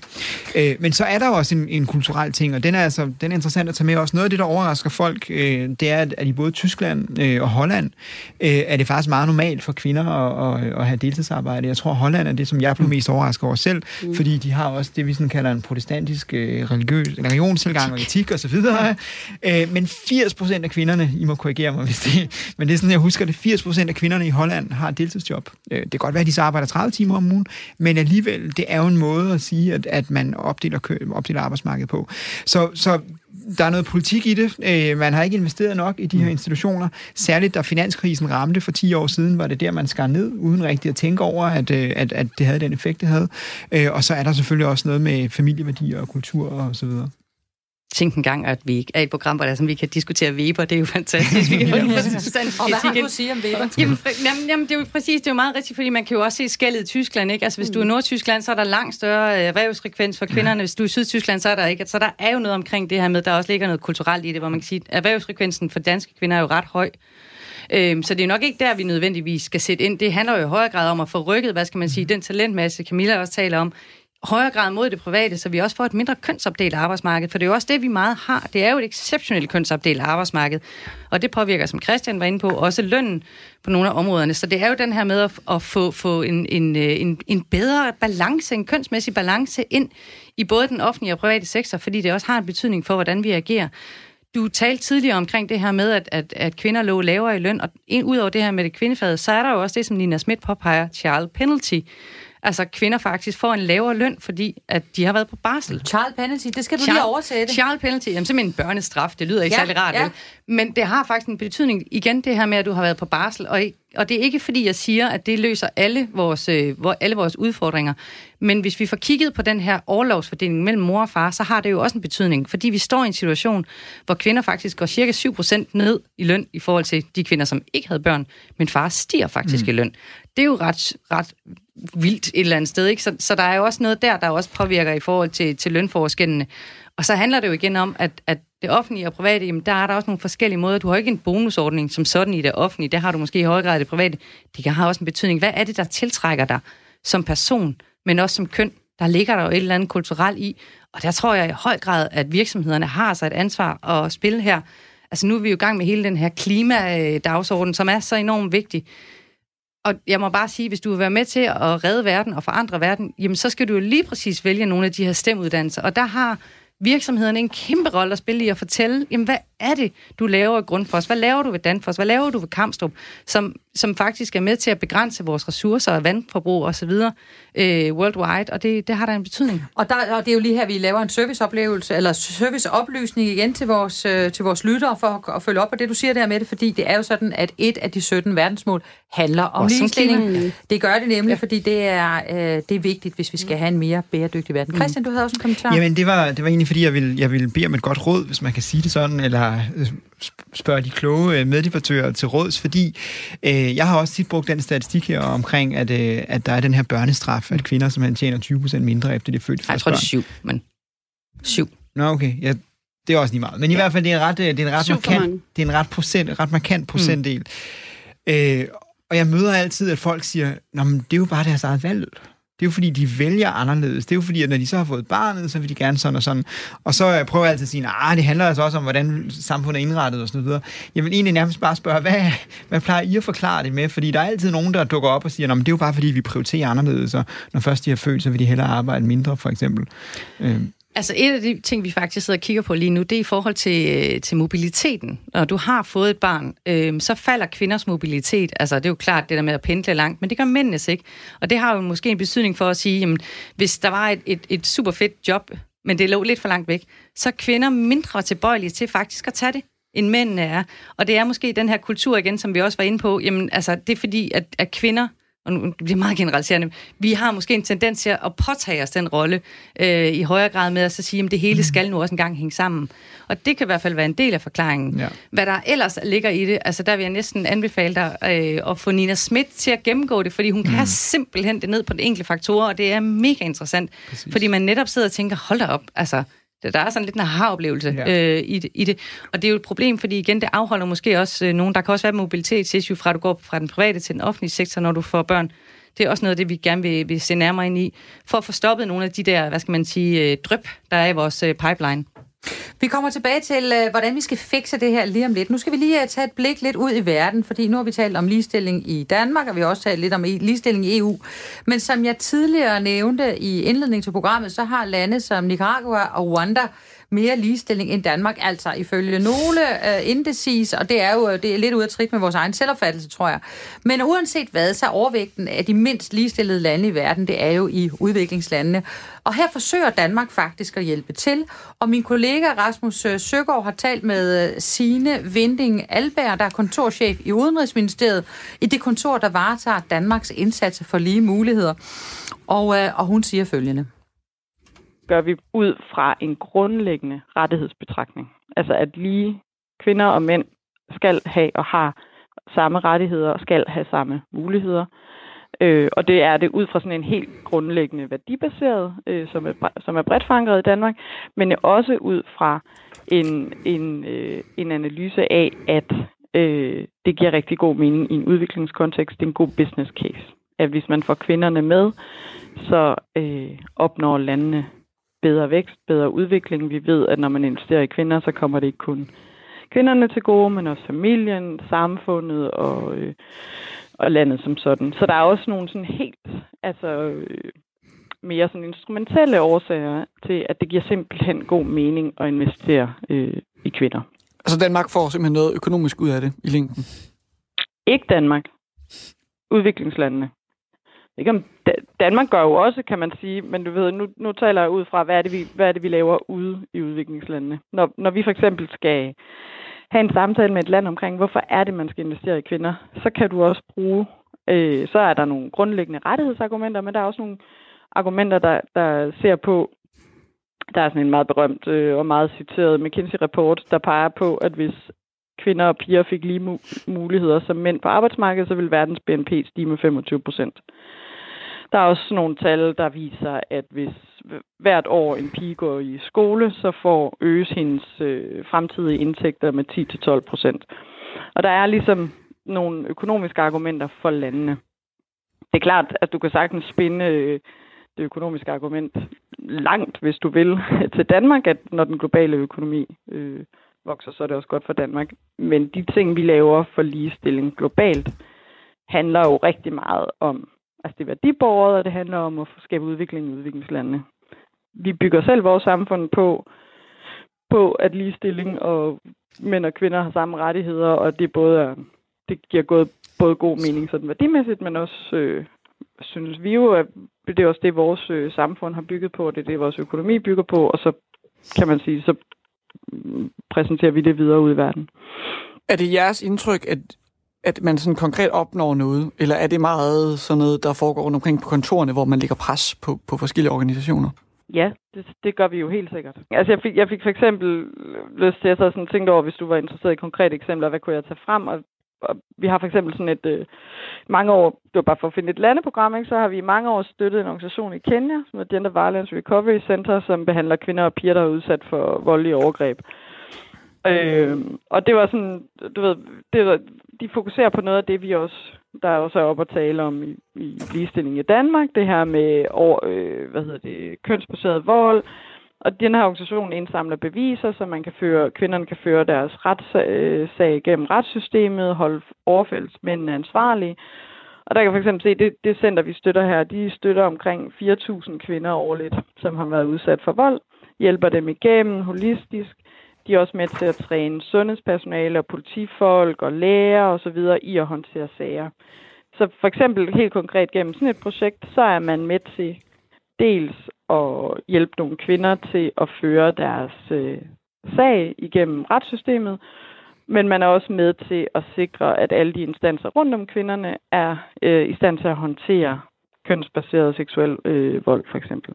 Øh, men så er der også en, en kulturel ting, og den er, altså, den er interessant at tage med også. Noget af det, der overrasker folk, øh, det er, at, i både Tyskland øh, og Holland øh, er det faktisk meget normalt for kvinder at, at, at have deltidsarbejde. Jeg tror, Holland er det, som jeg blev mest overrasket over selv, mm. fordi de har også det, vi sådan kalder en protestantisk øh, religiøs, religionstilgang og etik osv. Øh, men 80 procent af kvinderne, I må korrigere mig, hvis det men det er sådan, jeg husker det, 80 procent af kvinderne i Holland har et deltidsjob. Øh, det kan godt være, at de så arbejder 30 timer om ugen, men alligevel, det er jo en måde at sige, at, at man opdeler, opdeler arbejdsmarkedet på. Så, så der er noget politik i det. Øh, man har ikke investeret nok i de her mm. institutioner. Særligt da finanskrisen ramte for 10 år siden, var det der, man skar ned, uden rigtig at tænke over, at, øh, at, at det havde den effekt, det havde. Og så er der selvfølgelig også noget med familieværdier og kultur og så videre tænkte en gang, at vi er et program, hvor der, som vi kan diskutere Weber. Det er jo fantastisk. Vi kan en Og hvad har du at sige om Weber? Jamen, jamen, jamen, det er jo præcis, det er jo meget rigtigt, fordi man kan jo også se skældet i Tyskland. Ikke? Altså, hvis du er i Nordtyskland, så er der langt større øh, for kvinderne. Hvis du er i Sydtyskland, så er der ikke. Så der er jo noget omkring det her med, der også ligger noget kulturelt i det, hvor man kan sige, at erhvervsfrekvensen for danske kvinder er jo ret høj. Øhm, så det er nok ikke der, vi nødvendigvis skal sætte ind. Det handler jo i højere grad om at få rykket, hvad skal man sige, den talentmasse, Camilla også taler om, højere grad mod det private, så vi også får et mindre kønsopdelt arbejdsmarked. For det er jo også det, vi meget har. Det er jo et exceptionelt kønsopdelt arbejdsmarked. Og det påvirker, som Christian var inde på, også lønnen på nogle af områderne. Så det er jo den her med at, at få, få en, en, øh, en, en bedre balance, en kønsmæssig balance ind i både den offentlige og private sektor, fordi det også har en betydning for, hvordan vi agerer. Du talte tidligere omkring det her med, at, at, at kvinder lå lavere i løn, og ud over det her med det kvindefag, så er der jo også det, som Nina Schmidt påpeger, child penalty, altså kvinder faktisk får en lavere løn, fordi at de har været på barsel. Child penalty, det skal du lige oversætte. Child penalty, jamen simpelthen en børnestraf, det lyder ikke Ja, særlig rart, ja. ja. men det har faktisk en betydning, igen det her med, at du har været på barsel, og, og det er ikke fordi, jeg siger, at det løser alle vores, øh, alle vores udfordringer, men hvis vi får kigget på den her overlovsfordeling mellem mor og far, så har det jo også en betydning, fordi vi står i en situation, hvor kvinder faktisk går cirka 7% ned i løn i forhold til de kvinder, som ikke havde børn, men far stiger faktisk mm. i løn. Det er jo ret, ret vildt et eller andet sted, ikke? Så, så der er jo også noget der, der også påvirker i forhold til, til lønforskellene. Og så handler det jo igen om, at, at det offentlige og private, jamen der er der også nogle forskellige måder. Du har ikke en bonusordning som sådan i det offentlige, Der har du måske i højere grad det private. Det kan have også en betydning. Hvad er det, der tiltrækker dig som person, men også som køn? Der ligger der jo et eller andet kulturelt i, og der tror jeg i høj grad, at virksomhederne har sig et ansvar at spille her. Altså nu er vi jo i gang med hele den her klimadagsorden, øh, som er så enormt vigtig. Og jeg må bare sige, hvis du vil være med til at redde verden og forandre verden, jamen så skal du jo lige præcis vælge nogle af de her stemuddannelser. Og der har virksomhederne en kæmpe rolle at spille i at fortælle, jamen hvad er det, du laver i Grundfos? Hvad laver du ved Danfoss? Hvad laver du ved Kamstrup? Som, som faktisk er med til at begrænse vores ressourcer og vandforbrug osv. Øh, worldwide, og det, det har der en betydning. Og, der, og det er jo lige her, vi laver en serviceoplevelse, eller serviceoplysning igen til vores, øh, til vores lyttere for at, at følge op på det, du siger der med det, fordi det er jo sådan, at et af de 17 verdensmål handler om ligestilling. Det gør det nemlig, ja. fordi det er, øh, det er vigtigt, hvis vi skal have en mere bæredygtig verden. Christian, du havde også en kommentar. Jamen, det var, det var egentlig, fordi jeg ville, jeg ville bede om et godt råd, hvis man kan sige det sådan, eller øh, sp- spørge de kloge øh, meddebattører til råds, fordi øh, jeg har også tit brugt den statistik her omkring, at, øh, at der er den her børnestraf, at kvinder simpelthen tjener 20 procent mindre, efter de er født Ej, jeg første tror, det er syv, men syv. Nå, okay. Ja, det er også lige meget. Men i hvert fald, det er en ret, øh, det er en ret, Syv markant, det er en ret, procent, ret markant procentdel. Mm. Øh, og jeg møder altid, at folk siger, Nå, men det er jo bare deres eget valg. Det er jo fordi, de vælger anderledes. Det er jo fordi, at når de så har fået barnet, så vil de gerne sådan og sådan. Og så øh, prøver jeg altid at sige, at det handler altså også om, hvordan samfundet er indrettet og sådan noget. Jeg vil egentlig nærmest bare spørge, hvad, hvad plejer I at forklare det med? Fordi der er altid nogen, der dukker op og siger, at det er jo bare fordi, vi prioriterer anderledes, og når først de har født, så vil de hellere arbejde mindre, for eksempel. Øh, Altså et af de ting, vi faktisk sidder og kigger på lige nu, det er i forhold til, øh, til mobiliteten. Når du har fået et barn, øh, så falder kvinders mobilitet. Altså det er jo klart det der med at pendle langt, men det gør mændenes ikke. Og det har jo måske en betydning for at sige, jamen, hvis der var et, et, et super fedt job, men det lå lidt for langt væk, så er kvinder mindre tilbøjelige til faktisk at tage det end mændene er. Og det er måske den her kultur igen, som vi også var inde på. Jamen, altså, det er fordi, at, at kvinder og nu det bliver meget generaliserende, vi har måske en tendens til at påtage os den rolle øh, i højere grad med at så sige, at det hele skal nu også engang hænge sammen. Og det kan i hvert fald være en del af forklaringen. Ja. Hvad der ellers ligger i det, altså der vil jeg næsten anbefale dig øh, at få Nina Schmidt til at gennemgå det, fordi hun kan simpelthen det ned på de enkelte faktorer, og det er mega interessant, Præcis. fordi man netop sidder og tænker, hold da op, altså der er sådan lidt en aha-oplevelse Ja. øh, i, det, i det. Og det er jo et problem, fordi igen, det afholder måske også øh, nogen, der kan også være et mobilitetsissue fra, at du går fra den private til den offentlige sektor, når du får børn. Det er også noget af det, vi gerne vil, vil se nærmere ind i, for at få stoppet nogle af de der, hvad skal man sige, øh, drøb, der er i vores øh, pipeline. Vi kommer tilbage til, øh, hvordan vi skal fikse det her lige om lidt. Nu skal vi lige øh, tage et blik lidt ud i verden, fordi nu har vi talt om ligestilling i Danmark, og vi har også talt lidt om e- ligestilling i EU. Men som jeg tidligere nævnte i indledningen til programmet, så har lande som Nicaragua og Rwanda mere ligestilling end Danmark, altså ifølge nogle øh, indices, og det er jo det er lidt ud af trit med vores egen selvopfattelse, tror jeg. Men uanset hvad, så er overvægten af de mindst ligestillede lande i verden, det er jo i udviklingslandene. Og her forsøger Danmark faktisk at hjælpe til, og min kollega Rasmus øh, Søgaard har talt med Sine Signe Vinding Alberg, der er kontorchef i Udenrigsministeriet, i det kontor, der varetager Danmarks indsats for lige muligheder. Og, øh, og hun siger følgende gør vi ud fra en grundlæggende rettighedsbetragtning. Altså at lige kvinder og mænd skal have og har samme rettigheder og skal have samme muligheder. Øh, og det er det ud fra sådan en helt grundlæggende værdibaseret, øh, som, er, som er bredt forankret i Danmark, men også ud fra en, en, øh, en analyse af, at øh, det giver rigtig god mening i en udviklingskontekst. Det er en god business case. At hvis man får kvinderne med, så øh, opnår landene bedre vækst, bedre udvikling. Vi ved, at når man investerer i kvinder, så kommer det ikke kun kvinderne til gode, men også familien, samfundet og, øh, og landet som sådan. Så der er også nogle sådan helt, altså øh, mere sådan instrumentelle årsager til, at det giver simpelthen god mening at investere øh, i kvinder. Altså Danmark får simpelthen noget økonomisk ud af det i længden. Ikke Danmark. Udviklingslandene ikke om Danmark gør jo også, kan man sige, men du ved, nu, nu taler jeg ud fra, hvad er, det, vi, hvad er det, vi laver ude i udviklingslandene. Når, når vi for eksempel skal have en samtale med et land omkring, hvorfor er det, man skal investere i kvinder, så kan du også bruge, øh, så er der nogle grundlæggende rettighedsargumenter, men der er også nogle argumenter, der, der ser på, der er sådan en meget berømt øh, og meget citeret McKinsey-rapport, der peger på, at hvis kvinder og piger fik lige mu- muligheder som mænd på arbejdsmarkedet, så vil verdens BNP stige med 25 procent. Der er også nogle tal, der viser, at hvis hvert år en pige går i skole, så får øges hendes øh, fremtidige indtægter med 10-12 procent. Og der er ligesom nogle økonomiske argumenter for landene. Det er klart, at du kan sagtens spinde øh, det økonomiske argument langt, hvis du vil, til Danmark, at når den globale økonomi øh, vokser, så er det også godt for Danmark. Men de ting, vi laver for ligestilling globalt, handler jo rigtig meget om, altså det er værdibordet, og det handler om at skabe udvikling i udviklingslandene. Vi bygger selv vores samfund på, på at ligestilling og mænd og kvinder har samme rettigheder, og det både er, det giver både, både god mening sådan værdimæssigt, men også øh, synes vi jo, at det er også det, vores øh, samfund har bygget på, og det er det, vores økonomi bygger på, og så kan man sige, så mm, præsenterer vi det videre ud i verden. Er det jeres indtryk, at, at man sådan konkret opnår noget, eller er det meget sådan noget, der foregår rundt omkring på kontorerne, hvor man lægger pres på, på forskellige organisationer? Ja, det, det gør vi jo helt sikkert. Altså jeg fik, jeg fik for eksempel lyst til at sådan tænkte over, hvis du var interesseret i konkrete eksempler, hvad kunne jeg tage frem? Og, og vi har for eksempel sådan et, øh, mange år, det var bare for at finde et landeprogram, ikke? så har vi i mange år støttet en organisation i Kenya, som er Gender Violence Recovery Center, som behandler kvinder og piger, der er udsat for voldelige overgreb. Øh, og det var sådan, du ved, det var, de fokuserer på noget af det, vi også, der også er op at tale om i, i ligestilling i Danmark, det her med over, øh, hvad hedder det, kønsbaseret vold, og den her organisation indsamler beviser, så man kan føre, kvinderne kan føre deres retssag øh, gennem retssystemet, holde overfældsmændene ansvarlige. Og der kan for eksempel se, det, det center, vi støtter her, de støtter omkring 4.000 kvinder årligt, som har været udsat for vold, hjælper dem igennem holistisk, de er også med til at træne sundhedspersonale og politifolk og læger osv. i at håndtere sager. Så for eksempel helt konkret gennem sådan et projekt, så er man med til dels at hjælpe nogle kvinder til at føre deres øh, sag igennem retssystemet, men man er også med til at sikre, at alle de instanser rundt om kvinderne er øh, i stand til at håndtere kønsbaseret seksuel øh, vold, for eksempel.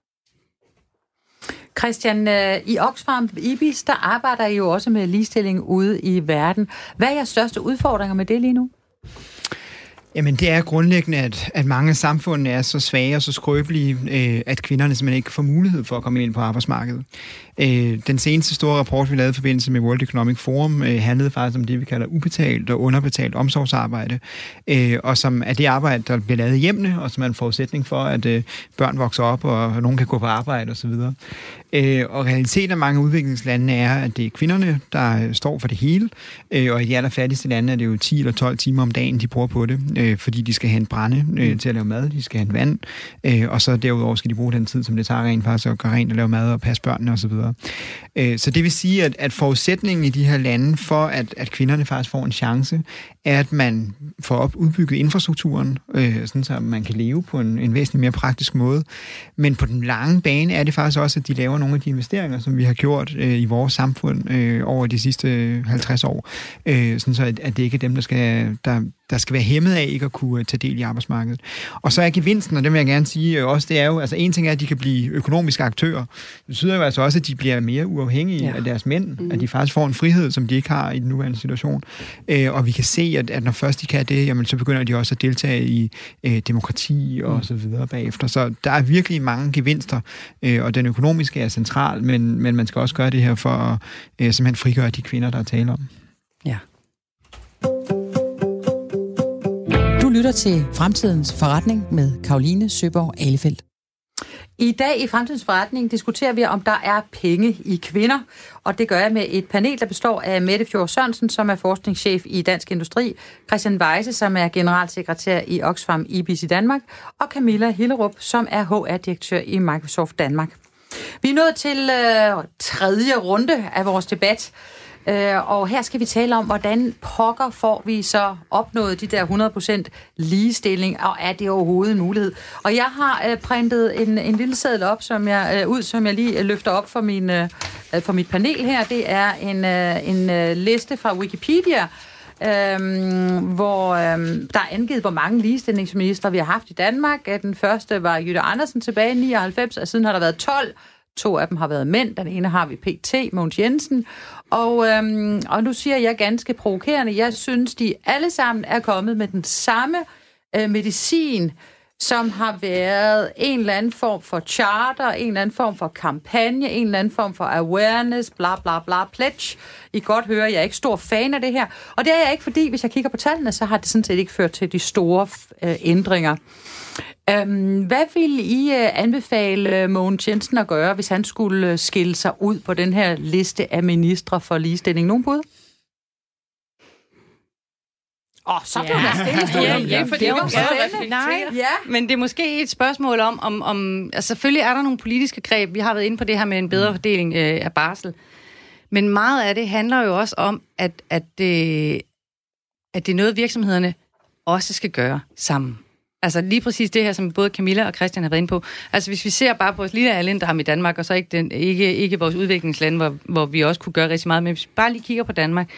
Christian, øh, i Oxfam Ibis, der arbejder I jo også med ligestilling ude i verden. Hvad er jeres største udfordringer med det lige nu? Jamen, det er grundlæggende, at, at mange af samfundene er så svage og så skrøbelige, øh, at kvinderne simpelthen ikke får mulighed for at komme ind på arbejdsmarkedet. Øh, den seneste store rapport, vi lavede i forbindelse med World Economic Forum, øh, handlede faktisk om det, vi kalder ubetalt og underbetalt omsorgsarbejde, øh, og som er det arbejde, der bliver lavet hjemme, og som er en forudsætning for, at øh, børn vokser op, og nogen kan gå på arbejde osv. Øh, og realiteten af mange udviklingslande er, at det er kvinderne, der står for det hele, øh, og i de allerfattigste lande er det jo 10 eller 12 timer om dagen, de bruger på det, øh, fordi de skal have en brænde øh, til at lave mad, de skal have en vand, øh, og så derudover skal de bruge den tid, som det tager rent faktisk at gøre rent og lave mad og passe børnene osv. Øh, så det vil sige, at, at forudsætningen i de her lande for, at, at kvinderne faktisk får en chance, er, at man får op udbygget infrastrukturen, øh, sådan så man kan leve på en, en væsentlig mere praktisk måde. Men på den lange bane er det faktisk også, at de laver nogle af de investeringer, som vi har gjort øh, i vores samfund øh, over de sidste 50 år, øh, sådan så at, at det ikke er dem, der skal, der, der skal være hæmmet af ikke at kunne øh, tage del i arbejdsmarkedet. Og så er gevinsten, og det vil jeg gerne sige øh, også, det er jo, altså en ting er, at de kan blive økonomiske aktører. Det betyder jo altså også, at de bliver mere uafhængige ja. af deres mænd, mm. at de faktisk får en frihed, som de ikke har i den nuværende situation. Øh, og vi kan se, at, at når først de kan det, jamen, så begynder de også at deltage i øh, demokrati og mm. så videre bagefter. Så der er virkelig mange gevinster, øh, og den økonomiske er central, men, men man skal også gøre det her for at øh, simpelthen frigøre de kvinder, der er tale om. Ja. Lytter til Fremtidens Forretning med Karoline Søborg Alefeldt. I dag i Fremtidens Forretning diskuterer vi, om der er penge i kvinder, og det gør jeg med et panel, der består af Mette Fjord Sørensen, som er forskningschef i Dansk Industri, Christian Weise, som er generalsekretær i Oxfam IBIS i Danmark, og Camilla Hillerup, som er HR-direktør i Microsoft Danmark. Vi er nået til øh, tredje runde af vores debat. Øh, og her skal vi tale om, hvordan pokker får vi så opnået de der 100% ligestilling, og er det overhovedet en mulighed? Og jeg har øh, printet en, en lille seddel op, som jeg, øh, ud, som jeg lige øh, løfter op for, min, øh, øh, for mit panel her. Det er en, øh, en øh, liste fra Wikipedia, øhm, hvor øhm, der er angivet, hvor mange ligestillingsminister vi har haft i Danmark. Øh, den første var Jytte Andersen tilbage i 99, og siden har der været 12. To af dem har været mænd. Den ene har vi PT, Mogens Jensen. Og, øhm, og nu siger jeg ganske provokerende, jeg synes, de alle sammen er kommet med den samme øh, medicin, som har været en eller anden form for charter, en eller anden form for kampagne, en eller anden form for awareness, bla bla bla, pledge. I godt høre, jeg er ikke stor fan af det her. Og det er jeg ikke, fordi hvis jeg kigger på tallene, så har det sådan set ikke ført til de store øh, ændringer. Øhm, hvad vil I øh, anbefale øh, Mogens Jensen at gøre, hvis han skulle øh, skille sig ud på den her liste af ministre for ligestilling? Nogen bud? Åh, oh, så blev ja. der stille. Ja, ja, for det var spændende. Nej, ja. men det er måske et spørgsmål om, om, om altså selvfølgelig er der nogle politiske greb. Vi har været inde på det her med en bedre mm. fordeling øh, af barsel. Men meget af det handler jo også om, at, at, det, at det er noget, virksomhederne også skal gøre sammen. Altså lige præcis det her, som både Camilla og Christian har været inde på. Altså hvis vi ser bare på vores lille alendram i Danmark, og så ikke, den, ikke, ikke vores udviklingslande, hvor, hvor vi også kunne gøre rigtig meget, men hvis vi bare lige kigger på Danmark,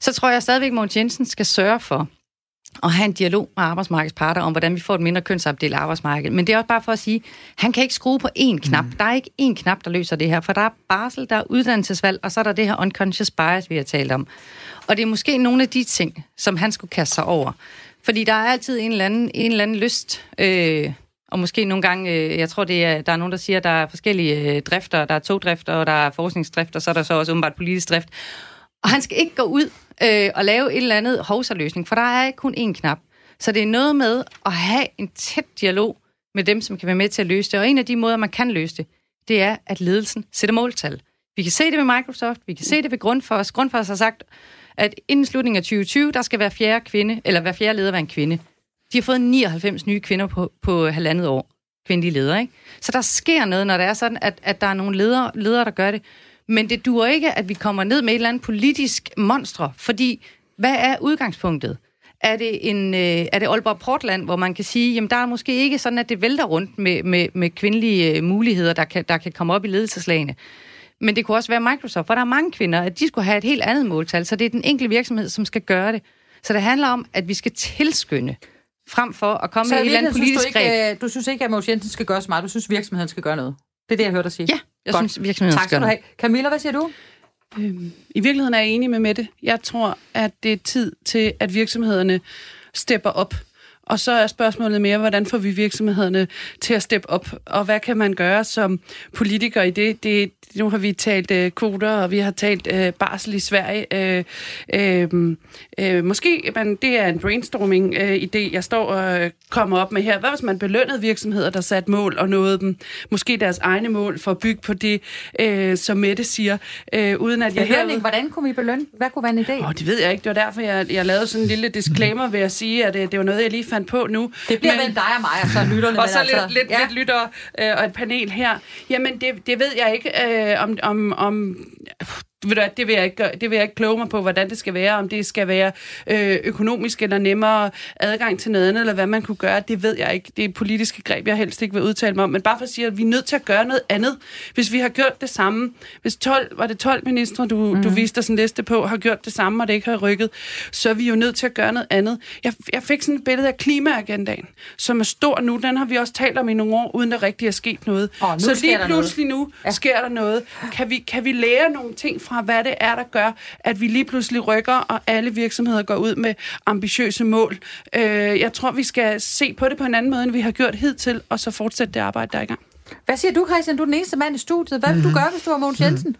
så tror jeg stadigvæk, at Mogens Jensen skal sørge for at have en dialog med arbejdsmarkedets parter om, hvordan vi får et mindre kønsopdelt arbejdsmarked. Men det er også bare for at sige, han kan ikke skrue på én knap. Mm. Der er ikke én knap, der løser det her, for der er barsel, der er uddannelsesvalg, og så er der det her unconscious bias, vi har talt om. Og det er måske nogle af de ting, som han skulle kaste sig over. Fordi der er altid en eller anden, en eller anden lyst, øh, og måske nogle gange, øh, jeg tror, det er, der er nogen, der siger, at der er forskellige øh, drifter. Der er togdrifter, og der er forskningsdrift, og så er der så også åbenbart politisk drift. Og han skal ikke gå ud øh, og lave et eller andet hovsaløsning, for der er ikke kun én knap. Så det er noget med at have en tæt dialog med dem, som kan være med til at løse det. Og en af de måder, man kan løse det, det er, at ledelsen sætter måltal. Vi kan se det ved Microsoft, vi kan se det ved Grundfos. Grundfos har sagt, at inden slutningen af 2020, der skal være fjerde kvinde, eller hver fjerde leder være en kvinde. De har fået 99 nye kvinder på, på halvandet år, kvindelige ledere. Ikke? Så der sker noget, når det er sådan, at, at der er nogle ledere, ledere, der gør det. Men det duer ikke, at vi kommer ned med et eller andet politisk monstre, fordi hvad er udgangspunktet? Er det, en, øh, er det Aalborg Portland, hvor man kan sige, jamen der er måske ikke sådan, at det vælter rundt med, med, med kvindelige øh, muligheder, der kan, der kan komme op i ledelseslagene. Men det kunne også være Microsoft, for der er mange kvinder, at de skulle have et helt andet måltal, så det er den enkelte virksomhed, som skal gøre det. Så det handler om, at vi skal tilskynde, frem for at komme så med et eller andet politisk synes du ikke, greb. Øh, du synes ikke, at Mogens Jensen skal gøre så meget, du synes, virksomheden skal gøre noget? Det er det, jeg hørte dig sige. Ja, jeg Godt. synes, virksomheden tak skal, du have. Camilla, hvad siger du? Øhm, I virkeligheden er jeg enig med Mette. Jeg tror, at det er tid til, at virksomhederne stepper op. Og så er spørgsmålet mere, hvordan får vi virksomhederne til at steppe op, og hvad kan man gøre som politiker i det? det nu har vi talt øh, kvoter, og vi har talt øh, barsel i Sverige. Øh, øh, øh, måske man, det er en brainstorming-idé, øh, jeg står og kommer op med her. Hvad hvis man belønnede virksomheder, der satte mål og nåede dem? Måske deres egne mål for at bygge på det, øh, som Mette siger, øh, uden at jeg... Belønning, hvordan kunne vi belønne? Hvad kunne være en idé? Oh, det ved jeg ikke. Det var derfor, jeg, jeg lavede sådan en lille disclaimer ved at sige, at det, det var noget, jeg lige fandt på nu. Det bliver mellem dig og mig, og så lytterne. og så lidt, altså, lidt, ja. lidt lytter øh, og et panel her. Jamen, det, det ved jeg ikke, øh, om, om, om ved du, det, vil jeg ikke, det vil jeg ikke kloge mig på, hvordan det skal være, om det skal være øh, økonomisk eller nemmere adgang til noget andet, eller hvad man kunne gøre, det ved jeg ikke. Det er politiske greb, jeg helst ikke vil udtale mig om, men bare for at sige, at vi er nødt til at gøre noget andet. Hvis vi har gjort det samme, hvis 12, var det 12 ministre, du, mm. du mhm. viste os en liste på, har gjort det samme, og det ikke har rykket, så er vi jo nødt til at gøre noget andet. Jeg, jeg fik sådan et billede af klimaagendaen, som er stor nu. Den har vi også talt om i nogle år, uden der rigtig er sket noget. Oh, så lige pludselig noget. nu ja. sker der noget. Kan vi, kan vi lære nogle ting fra, hvad det er, der gør, at vi lige pludselig rykker, og alle virksomheder går ud med ambitiøse mål. Øh, jeg tror, vi skal se på det på en anden måde, end vi har gjort hidtil, og så fortsætte det arbejde, der er i gang. Hvad siger du, Christian? Du er den eneste mand i studiet. Hvad vil du gøre, hvis du var Mogens Jensen?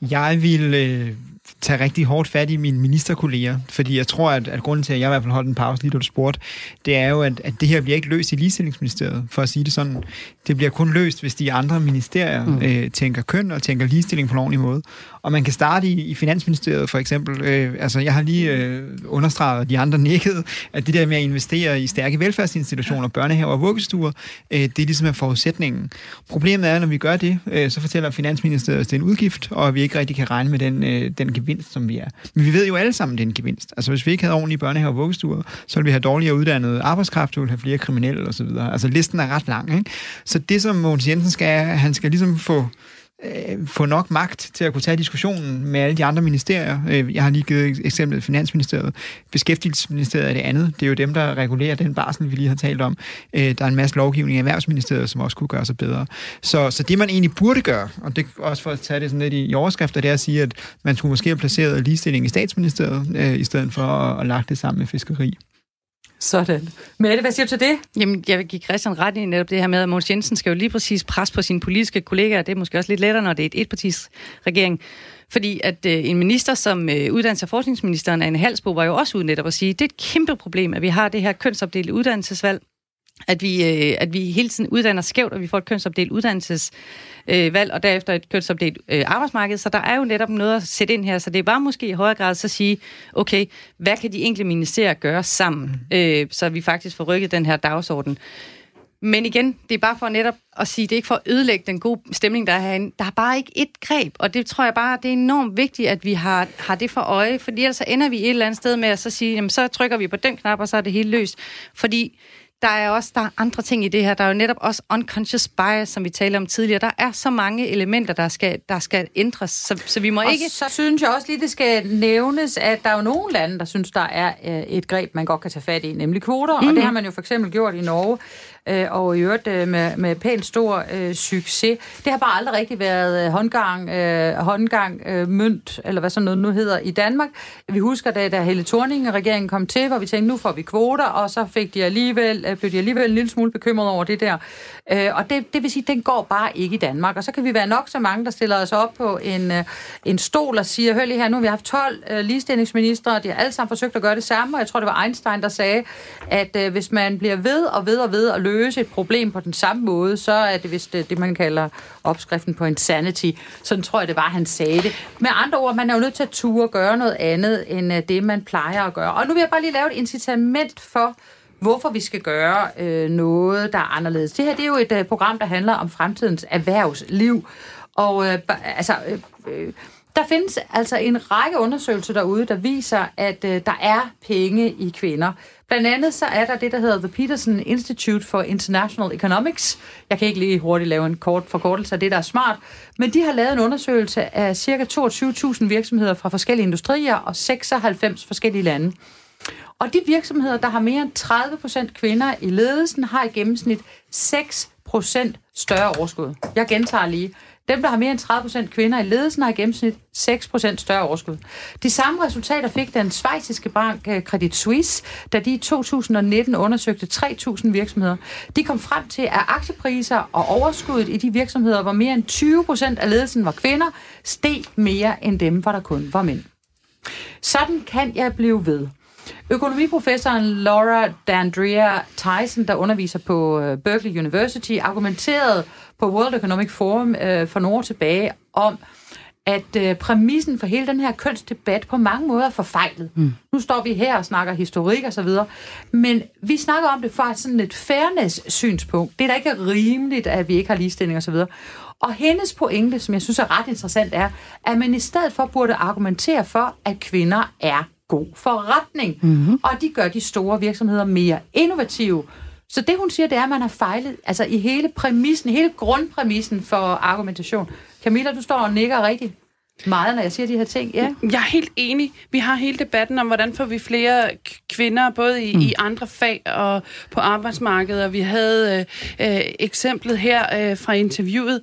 Jeg vil... Øh tage rigtig hårdt fat i mine ministerkolleger, fordi jeg tror, at, at grunden til, at jeg i hvert fald holdt en pause lige da du spurgte, det er jo, at, at det her bliver ikke løst i ligestillingsministeriet, for at sige det sådan. Det bliver kun løst, hvis de andre ministerier mm. øh, tænker køn og tænker ligestilling på en ordentlig måde. Og man kan starte i, i Finansministeriet for eksempel. Øh, altså, jeg har lige øh, understreget, de andre nikkede, at det der med at investere i stærke velfærdsinstitutioner, børnehaver og vuggestuer, øh, det er ligesom er forudsætningen. Problemet er, når vi gør det, øh, så fortæller Finansministeriet, at det er en udgift, og at vi ikke rigtig kan regne med den, øh, den gevinst, som vi er. Men vi ved jo alle sammen, det er en gevinst. Altså hvis vi ikke havde ordentlige børnehaver og vuggestuer, så ville vi have dårligere uddannet arbejdskraft, vi ville have flere kriminelle osv. Altså listen er ret lang. Ikke? Så det, som Mogens Jensen skal, han skal ligesom få øh, få nok magt til at kunne tage diskussionen med alle de andre ministerier. Øh, jeg har lige givet eksemplet Finansministeriet. Beskæftigelsesministeriet er det andet. Det er jo dem, der regulerer den barsel, vi lige har talt om. Øh, der er en masse lovgivning i Erhvervsministeriet, som også kunne gøre sig bedre. Så, så det, man egentlig burde gøre, og det også for at tage det sådan lidt i overskrifter, det er at sige, at man skulle måske have placeret ligestilling i statsministeriet, øh, i stedet for at, at lagt det sammen med fiskeri. Sådan. Mette, hvad siger du til det? Jamen, jeg vil give Christian ret i netop det her med, at Mogens Jensen skal jo lige præcis presse på sine politiske kollegaer. Det er måske også lidt lettere, når det er et etpartis regering. Fordi at øh, en minister som øh, uddannelses- og forskningsministeren, Anne Halsbo, var jo også ude netop at sige, at det er et kæmpe problem, at vi har det her kønsopdelte uddannelsesvalg at vi, øh, at vi hele tiden uddanner skævt, og vi får et kønsopdelt uddannelsesvalg, øh, og derefter et kønsopdelt øh, arbejdsmarked. Så der er jo netop noget at sætte ind her. Så det var måske i højere grad så at sige, okay, hvad kan de enkelte ministerier gøre sammen, øh, så vi faktisk får rykket den her dagsorden. Men igen, det er bare for netop at sige, det er ikke for at ødelægge den gode stemning, der er herinde. Der er bare ikke et greb, og det tror jeg bare, det er enormt vigtigt, at vi har, har det for øje, fordi ellers så ender vi et eller andet sted med at så sige, jamen så trykker vi på den knap, og så er det helt løst. Fordi der er også der er andre ting i det her. Der er jo netop også unconscious bias, som vi talte om tidligere. Der er så mange elementer, der skal, der skal ændres, så, så vi må og ikke... så synes jeg også lige, det skal nævnes, at der er jo nogle lande, der synes, der er øh, et greb, man godt kan tage fat i, nemlig kvoter. Mm. Og det har man jo for eksempel gjort i Norge, øh, og i øvrigt øh, med, med pænt stor øh, succes. Det har bare aldrig rigtig været øh, håndgang, øh, håndgang øh, mønt, eller hvad sådan noget nu hedder, i Danmark. Vi husker, da, da Helle Thorning regeringen kom til, hvor vi tænkte, nu får vi kvoter, og så fik de alligevel, øh, blev de alligevel en lille smule bekymret over det der. Øh, og det, det vil sige, den går bare ikke i Danmark. Og så kan vi være nok så mange, der stiller os op på en, øh, en stol og siger, hør lige her, nu har vi haft 12 øh, ligestillingsministre, og de har alle sammen forsøgt at gøre det samme, og jeg tror, det var Einstein, der sagde, at øh, hvis man bliver ved og ved og ved at løse et problem på den samme måde, så er det vist det, det man kalder opskriften på insanity. Sådan tror jeg, det var, han sagde det. Med andre ord, man er jo nødt til at ture og gøre noget andet, end øh, det, man plejer at gøre. Og nu vil jeg bare lige lave et incitament for, hvorfor vi skal gøre øh, noget, der er anderledes. Det her det er jo et øh, program, der handler om fremtidens erhvervsliv. Og øh, altså, øh, øh, der findes altså en række undersøgelser derude, der viser, at øh, der er penge i kvinder. Blandt andet så er der det, der hedder The Peterson Institute for International Economics. Jeg kan ikke lige hurtigt lave en kort forkortelse af det, der er smart. Men de har lavet en undersøgelse af ca. 22.000 virksomheder fra forskellige industrier og 96 forskellige lande. Og de virksomheder, der har mere end 30 procent kvinder i ledelsen, har i gennemsnit 6 procent større overskud. Jeg gentager lige. Dem, der har mere end 30 procent kvinder i ledelsen, har i gennemsnit 6 procent større overskud. De samme resultater fik den svejsiske bank eh, Credit Suisse, da de i 2019 undersøgte 3.000 virksomheder. De kom frem til, at aktiepriser og overskuddet i de virksomheder, hvor mere end 20 procent af ledelsen var kvinder, steg mere end dem, hvor der kun var mænd. Sådan kan jeg blive ved. Økonomiprofessoren Laura Dandria Tyson, der underviser på øh, Berkeley University, argumenterede på World Economic Forum øh, for nogle år tilbage om, at øh, præmissen for hele den her kønsdebat på mange måder er forfejlet. Mm. Nu står vi her og snakker historik og så videre, men vi snakker om det fra sådan et fairness-synspunkt. Det er da ikke rimeligt, at vi ikke har ligestilling og så videre. Og hendes pointe, som jeg synes er ret interessant, er, at man i stedet for burde argumentere for, at kvinder er god forretning. Mm-hmm. Og de gør de store virksomheder mere innovative. Så det, hun siger, det er, at man har fejlet altså i hele præmissen, hele grundpræmissen for argumentation. Camilla, du står og nikker rigtig meget, når jeg siger de her ting. Ja. Jeg er helt enig. Vi har hele debatten om, hvordan får vi flere kvinder, både i, mm. i andre fag og på arbejdsmarkedet. Og vi havde øh, øh, eksemplet her øh, fra interviewet.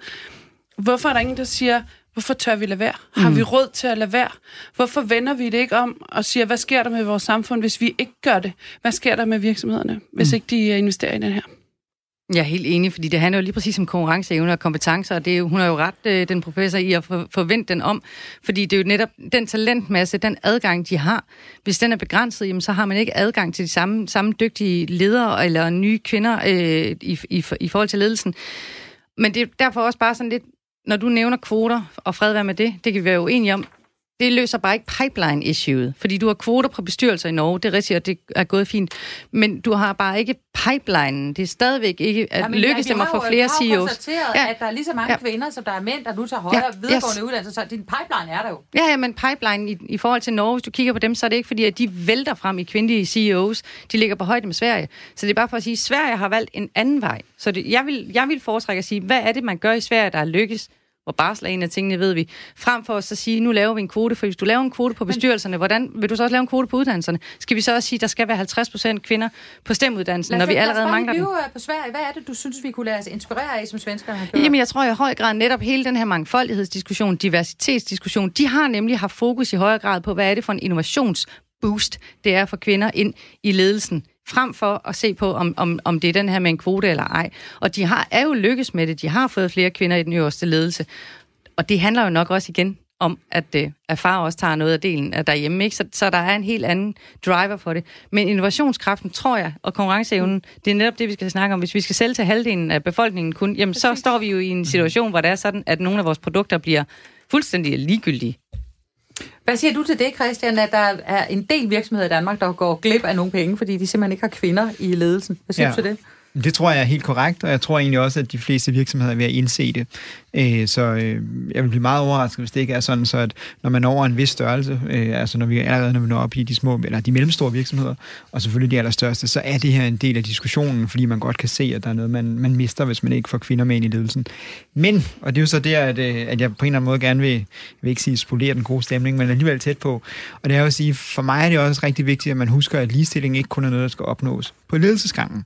Hvorfor er der ingen, der siger, Hvorfor tør vi lade være? Har mm. vi råd til at lade være? Hvorfor vender vi det ikke om og siger, hvad sker der med vores samfund, hvis vi ikke gør det? Hvad sker der med virksomhederne, hvis mm. ikke de øh, investerer i den her? Jeg er helt enig, fordi det handler jo lige præcis om konkurrenceevne og kompetencer, og det er jo, hun har jo ret, øh, den professor, i at forvente den om, fordi det er jo netop den talentmasse, den adgang, de har. Hvis den er begrænset, jamen, så har man ikke adgang til de samme, samme dygtige ledere eller nye kvinder øh, i, i, i forhold til ledelsen. Men det er derfor også bare sådan lidt, når du nævner kvoter, og fred være med det, det kan vi være uenige om, det løser bare ikke pipeline-issueet. Fordi du har kvoter på bestyrelser i Norge, det er rigtigt, og det er gået fint. Men du har bare ikke pipelinen. Det er stadigvæk ikke at Jamen, lykkes ja, dem at få flere Vi har jo CEOs. konstateret, Ja. at der er lige så mange Ja. kvinder, som der er mænd, der nu tager højere Ja, videregående yes. uddannelser. Så din pipeline er der jo. Ja, ja, men pipeline i, i forhold til Norge, hvis du kigger på dem, så er det ikke fordi, at de vælter frem i kvindelige CEOs. De ligger på højde med Sverige. Så det er bare for at sige, at Sverige har valgt en anden vej. Så det, jeg, vil, jeg vil foretrække at sige, hvad er det, man gør i Sverige, der er lykkes? Hvor barsel er en af tingene, ved vi. Frem for at så sige, nu laver vi en kvote, for hvis du laver en kvote på bestyrelserne, hvordan vil du så også lave en kvote på uddannelserne? Skal vi så også sige, der skal være 50 procent kvinder på STEM-uddannelsen, når vi allerede mangler dem? Øh, på Sverige. Hvad er det, du synes, vi kunne lade os inspirere af, som svenskerne har gjort? Jamen, jeg tror i høj grad netop hele den her mangfoldighedsdiskussion, diversitetsdiskussion, de har nemlig haft fokus i højere grad på, hvad er det for en innovationsboost, det er for kvinder ind i ledelsen frem for at se på, om, om, om det er den her med en kvote eller ej. Og de har, er jo lykkes med det. De har fået flere kvinder i den øverste ledelse. Og det handler jo nok også igen om, at, øh, at far også tager noget af delen af derhjemme. Ikke? Så, så der er en helt anden driver for det. Men innovationskraften, tror jeg, og konkurrenceevnen, det er netop det, vi skal snakke om. Hvis vi skal sælge til halvdelen af befolkningen kun, jamen så står vi jo i en situation, hvor det er sådan, at nogle af vores produkter bliver fuldstændig ligegyldige. Hvad siger du til det, Christian, at der er en del virksomheder i Danmark, der går glip af nogle penge, fordi de simpelthen ikke har kvinder i ledelsen? Hvad siger Ja. du til det? Det tror jeg er helt korrekt, og jeg tror egentlig også, at de fleste virksomheder er ved at indse det. Øh, Så øh, jeg vil blive meget overrasket, hvis det ikke er sådan, så at når man når en vis størrelse, øh, altså når vi allerede når vi når op i de små, eller de mellemstore virksomheder, og selvfølgelig de allerstørste, så er det her en del af diskussionen, fordi man godt kan se, at der er noget, man, man mister, hvis man ikke får kvinder med ind i ledelsen. Men, og det er jo så der, at, øh, at jeg på en eller anden måde gerne vil, jeg vil ikke sige spolere den gode stemning, men alligevel tæt på. Og det er jo at sige, for mig er det også rigtig vigtigt, at man husker, at ligestilling ikke kun er noget, der skal opnås på ledelsesgangen.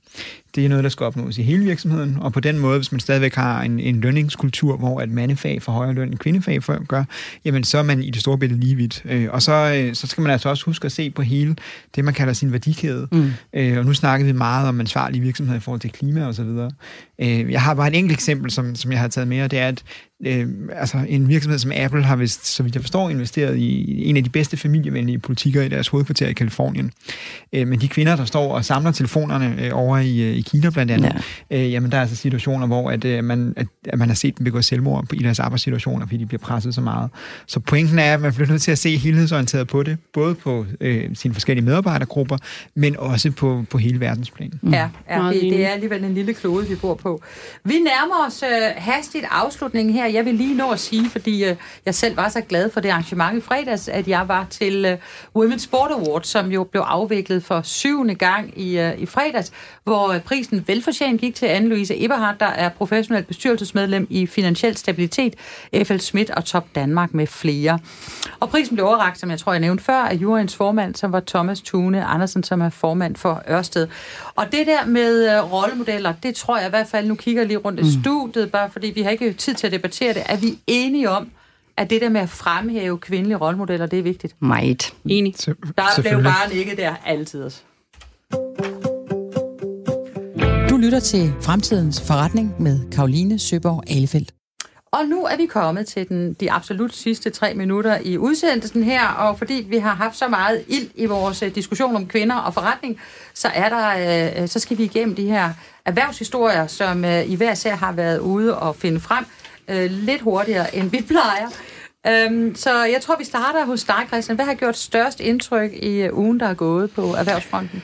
Det er noget, der skal opnås i hele virksomheden, og på den måde, hvis man stadigvæk har en, en lønningskultur, hvor at mandefag får højere løn end kvindefag for, gør, jamen så er man i det store billede lige vidt. Øh, og så, øh, så skal man altså også huske at se på hele det, man kalder sin værdikæde. Mm. Øh, og nu snakkede vi meget om ansvarlige virksomheder i forhold til klima og så videre. Øh, jeg har bare et enkelt eksempel, som, som jeg har taget med, og det er, at øh, altså en virksomhed som Apple har vist, så vidt jeg forstår, investeret i en af de bedste familievenlige politikker i deres hovedkvarter i Kalifornien. Øh, men de kvinder, der står og samler telefonerne øh, over i, øh, i Kina blandt andet, ja. øh, jamen der er altså situationer, hvor at, øh, man, at, at man har set dem begå selvmord på- i deres arbejdssituationer, fordi de bliver presset så meget. Så pointen er, at man bliver nødt til at se helhedsorienteret på det, både på øh, sine forskellige medarbejdergrupper, men også på, på hele verdensplan. Mm. Ja, ja det, det er alligevel en lille klode, vi bor på. Vi nærmer os øh, hastigt afslutningen her. Jeg vil lige nå at sige, fordi øh, jeg selv var så glad for det arrangement i fredags, at jeg var til øh, Women's Sport Awards, som jo blev afviklet for syvende gang i, øh, i fredags, hvor øh, prisen velfortjent gik til Anne-Louise Eberhardt, der er professionelt bestyrelsesmedlem i Finansiel Stabilitet, FL Schmidt og Top Danmark med flere. Og prisen blev overrakt, som jeg tror, jeg nævnte før, af juryens formand, som var Thomas Thune Andersen, som er formand for Ørsted. Og det der med øh, rollemodeller, det tror jeg i hvert fald, nu kigger jeg lige rundt i studiet, bare fordi vi har ikke tid til at debattere det, er vi enige om, at det der med at fremhæve kvindelige rollemodeller, det er vigtigt. Meget. Enig. Der blev bare nikket der altid også. Du lytter til Fremtidens Forretning med Karoline Søborg Alefeldt. Og nu er vi kommet til den, de absolut sidste tre minutter i udsendelsen her, og fordi vi har haft så meget ild i vores øh, diskussion om kvinder og forretning, så, er der, øh, så skal vi igennem de her erhvervshistorier, som øh, i hver sær har været ude og finde frem øh, lidt hurtigere, end vi plejer. Øhm, så jeg tror, vi starter hos dig, Christian. Hvad har gjort størst indtryk i øh, ugen, der er gået på erhvervsfronten?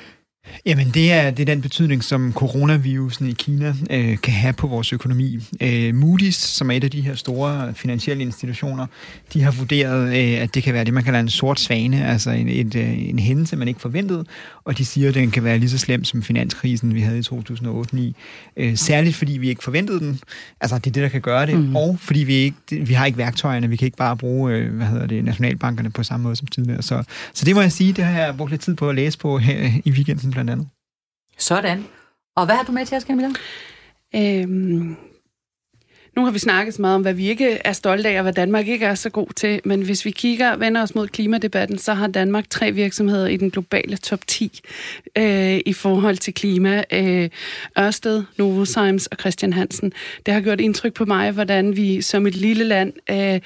Jamen, det er, det er den betydning, som coronavirusen i Kina øh, kan have på vores økonomi. Øh, Moody's, som er et af de her store finansielle institutioner, de har vurderet, øh, at det kan være det, man kalder en sort svane, altså en, et, øh, en hændelse, man ikke forventede, og de siger, at den kan være lige så slem som finanskrisen, vi havde i 2008-2009. Øh, særligt fordi vi ikke forventede den. Altså, det er det, der kan gøre det, mm. og fordi vi ikke vi har ikke værktøjerne, vi kan ikke bare bruge, øh, hvad hedder det, nationalbankerne på samme måde som tidligere. Så, så det må jeg sige, det har jeg brugt lidt tid på at læse på her i weekenden blandt andet. Sådan. Og hvad har du med til os, Camilla? Øhm, nu har vi snakket så meget om, hvad vi ikke er stolte af, og hvad Danmark ikke er så god til. Men hvis vi kigger vender os mod klimadebatten, så har Danmark tre virksomheder i den globale top 10 øh, i forhold til klima. Øh, Ørsted, Novozymes og Christian Hansen. Det har gjort indtryk på mig, hvordan vi som et lille land, øh,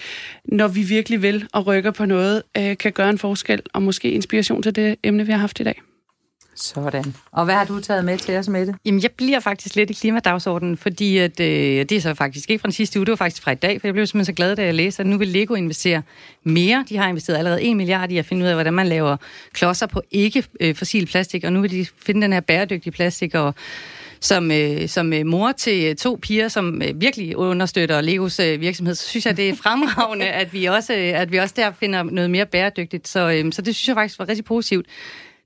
når vi virkelig vil og rykker på noget, øh, kan gøre en forskel og måske inspiration til det emne, vi har haft i dag. Sådan. Og hvad har du taget med til os, Mette? Jamen, jeg bliver faktisk lidt i klimadagsordenen, fordi at, øh, det er så faktisk ikke fra den sidste uge, det var faktisk fra i dag, for jeg blev simpelthen så glad, da jeg læste, at nu vil Lego investere mere. De har investeret allerede 1 milliard i at finde ud af, hvordan man laver klodser på ikke-fossil plastik, og nu vil de finde den her bæredygtige plastik, og som, øh, som øh, mor til to piger, som øh, virkelig understøtter Legos øh, virksomhed, så synes jeg, det er fremragende, at vi også, øh, at vi også der finder noget mere bæredygtigt. Så, øh, så det synes jeg faktisk var rigtig positivt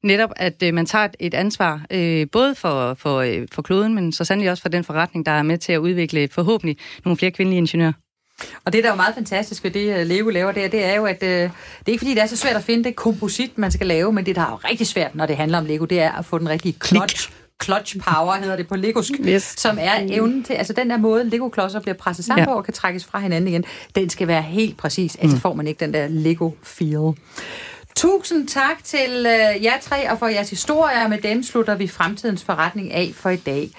netop, at øh, man tager et, et ansvar, øh, både for, for, øh, for kloden, men så sandelig også for den forretning, der er med til at udvikle forhåbentlig nogle flere kvindelige ingeniører. Og det, der er jo meget fantastisk ved det, øh, Lego laver der, det er jo, at øh, det er ikke fordi, det er så svært at finde det komposit, man skal lave, men det, der er jo rigtig svært, når det handler om Lego, det er at få den rigtige clutch clutch power, hedder det på Legosk, yes. som er evnen til, altså den der måde, Lego-klodser bliver presset sammen ja. på og kan trækkes fra hinanden igen, den skal være helt præcis, altså mm. får man ikke den der Lego-feel. Tusind tak til øh, jer tre og for jeres historier. Med dem slutter vi fremtidens forretning af for i dag.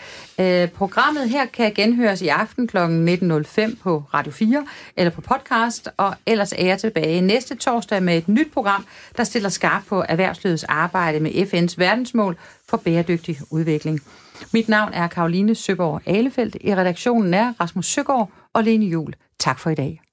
Øh, programmet her kan genhøres i aften kl. 19.05 på Radio 4 eller på podcast, og ellers er jeg tilbage næste torsdag med et nyt program, der stiller skarp på erhvervslivets arbejde med FN's verdensmål for bæredygtig udvikling. Mit navn er Karoline Søborg Alefeldt. I redaktionen er Rasmus Søgaard og Lene Jul. Tak for i dag.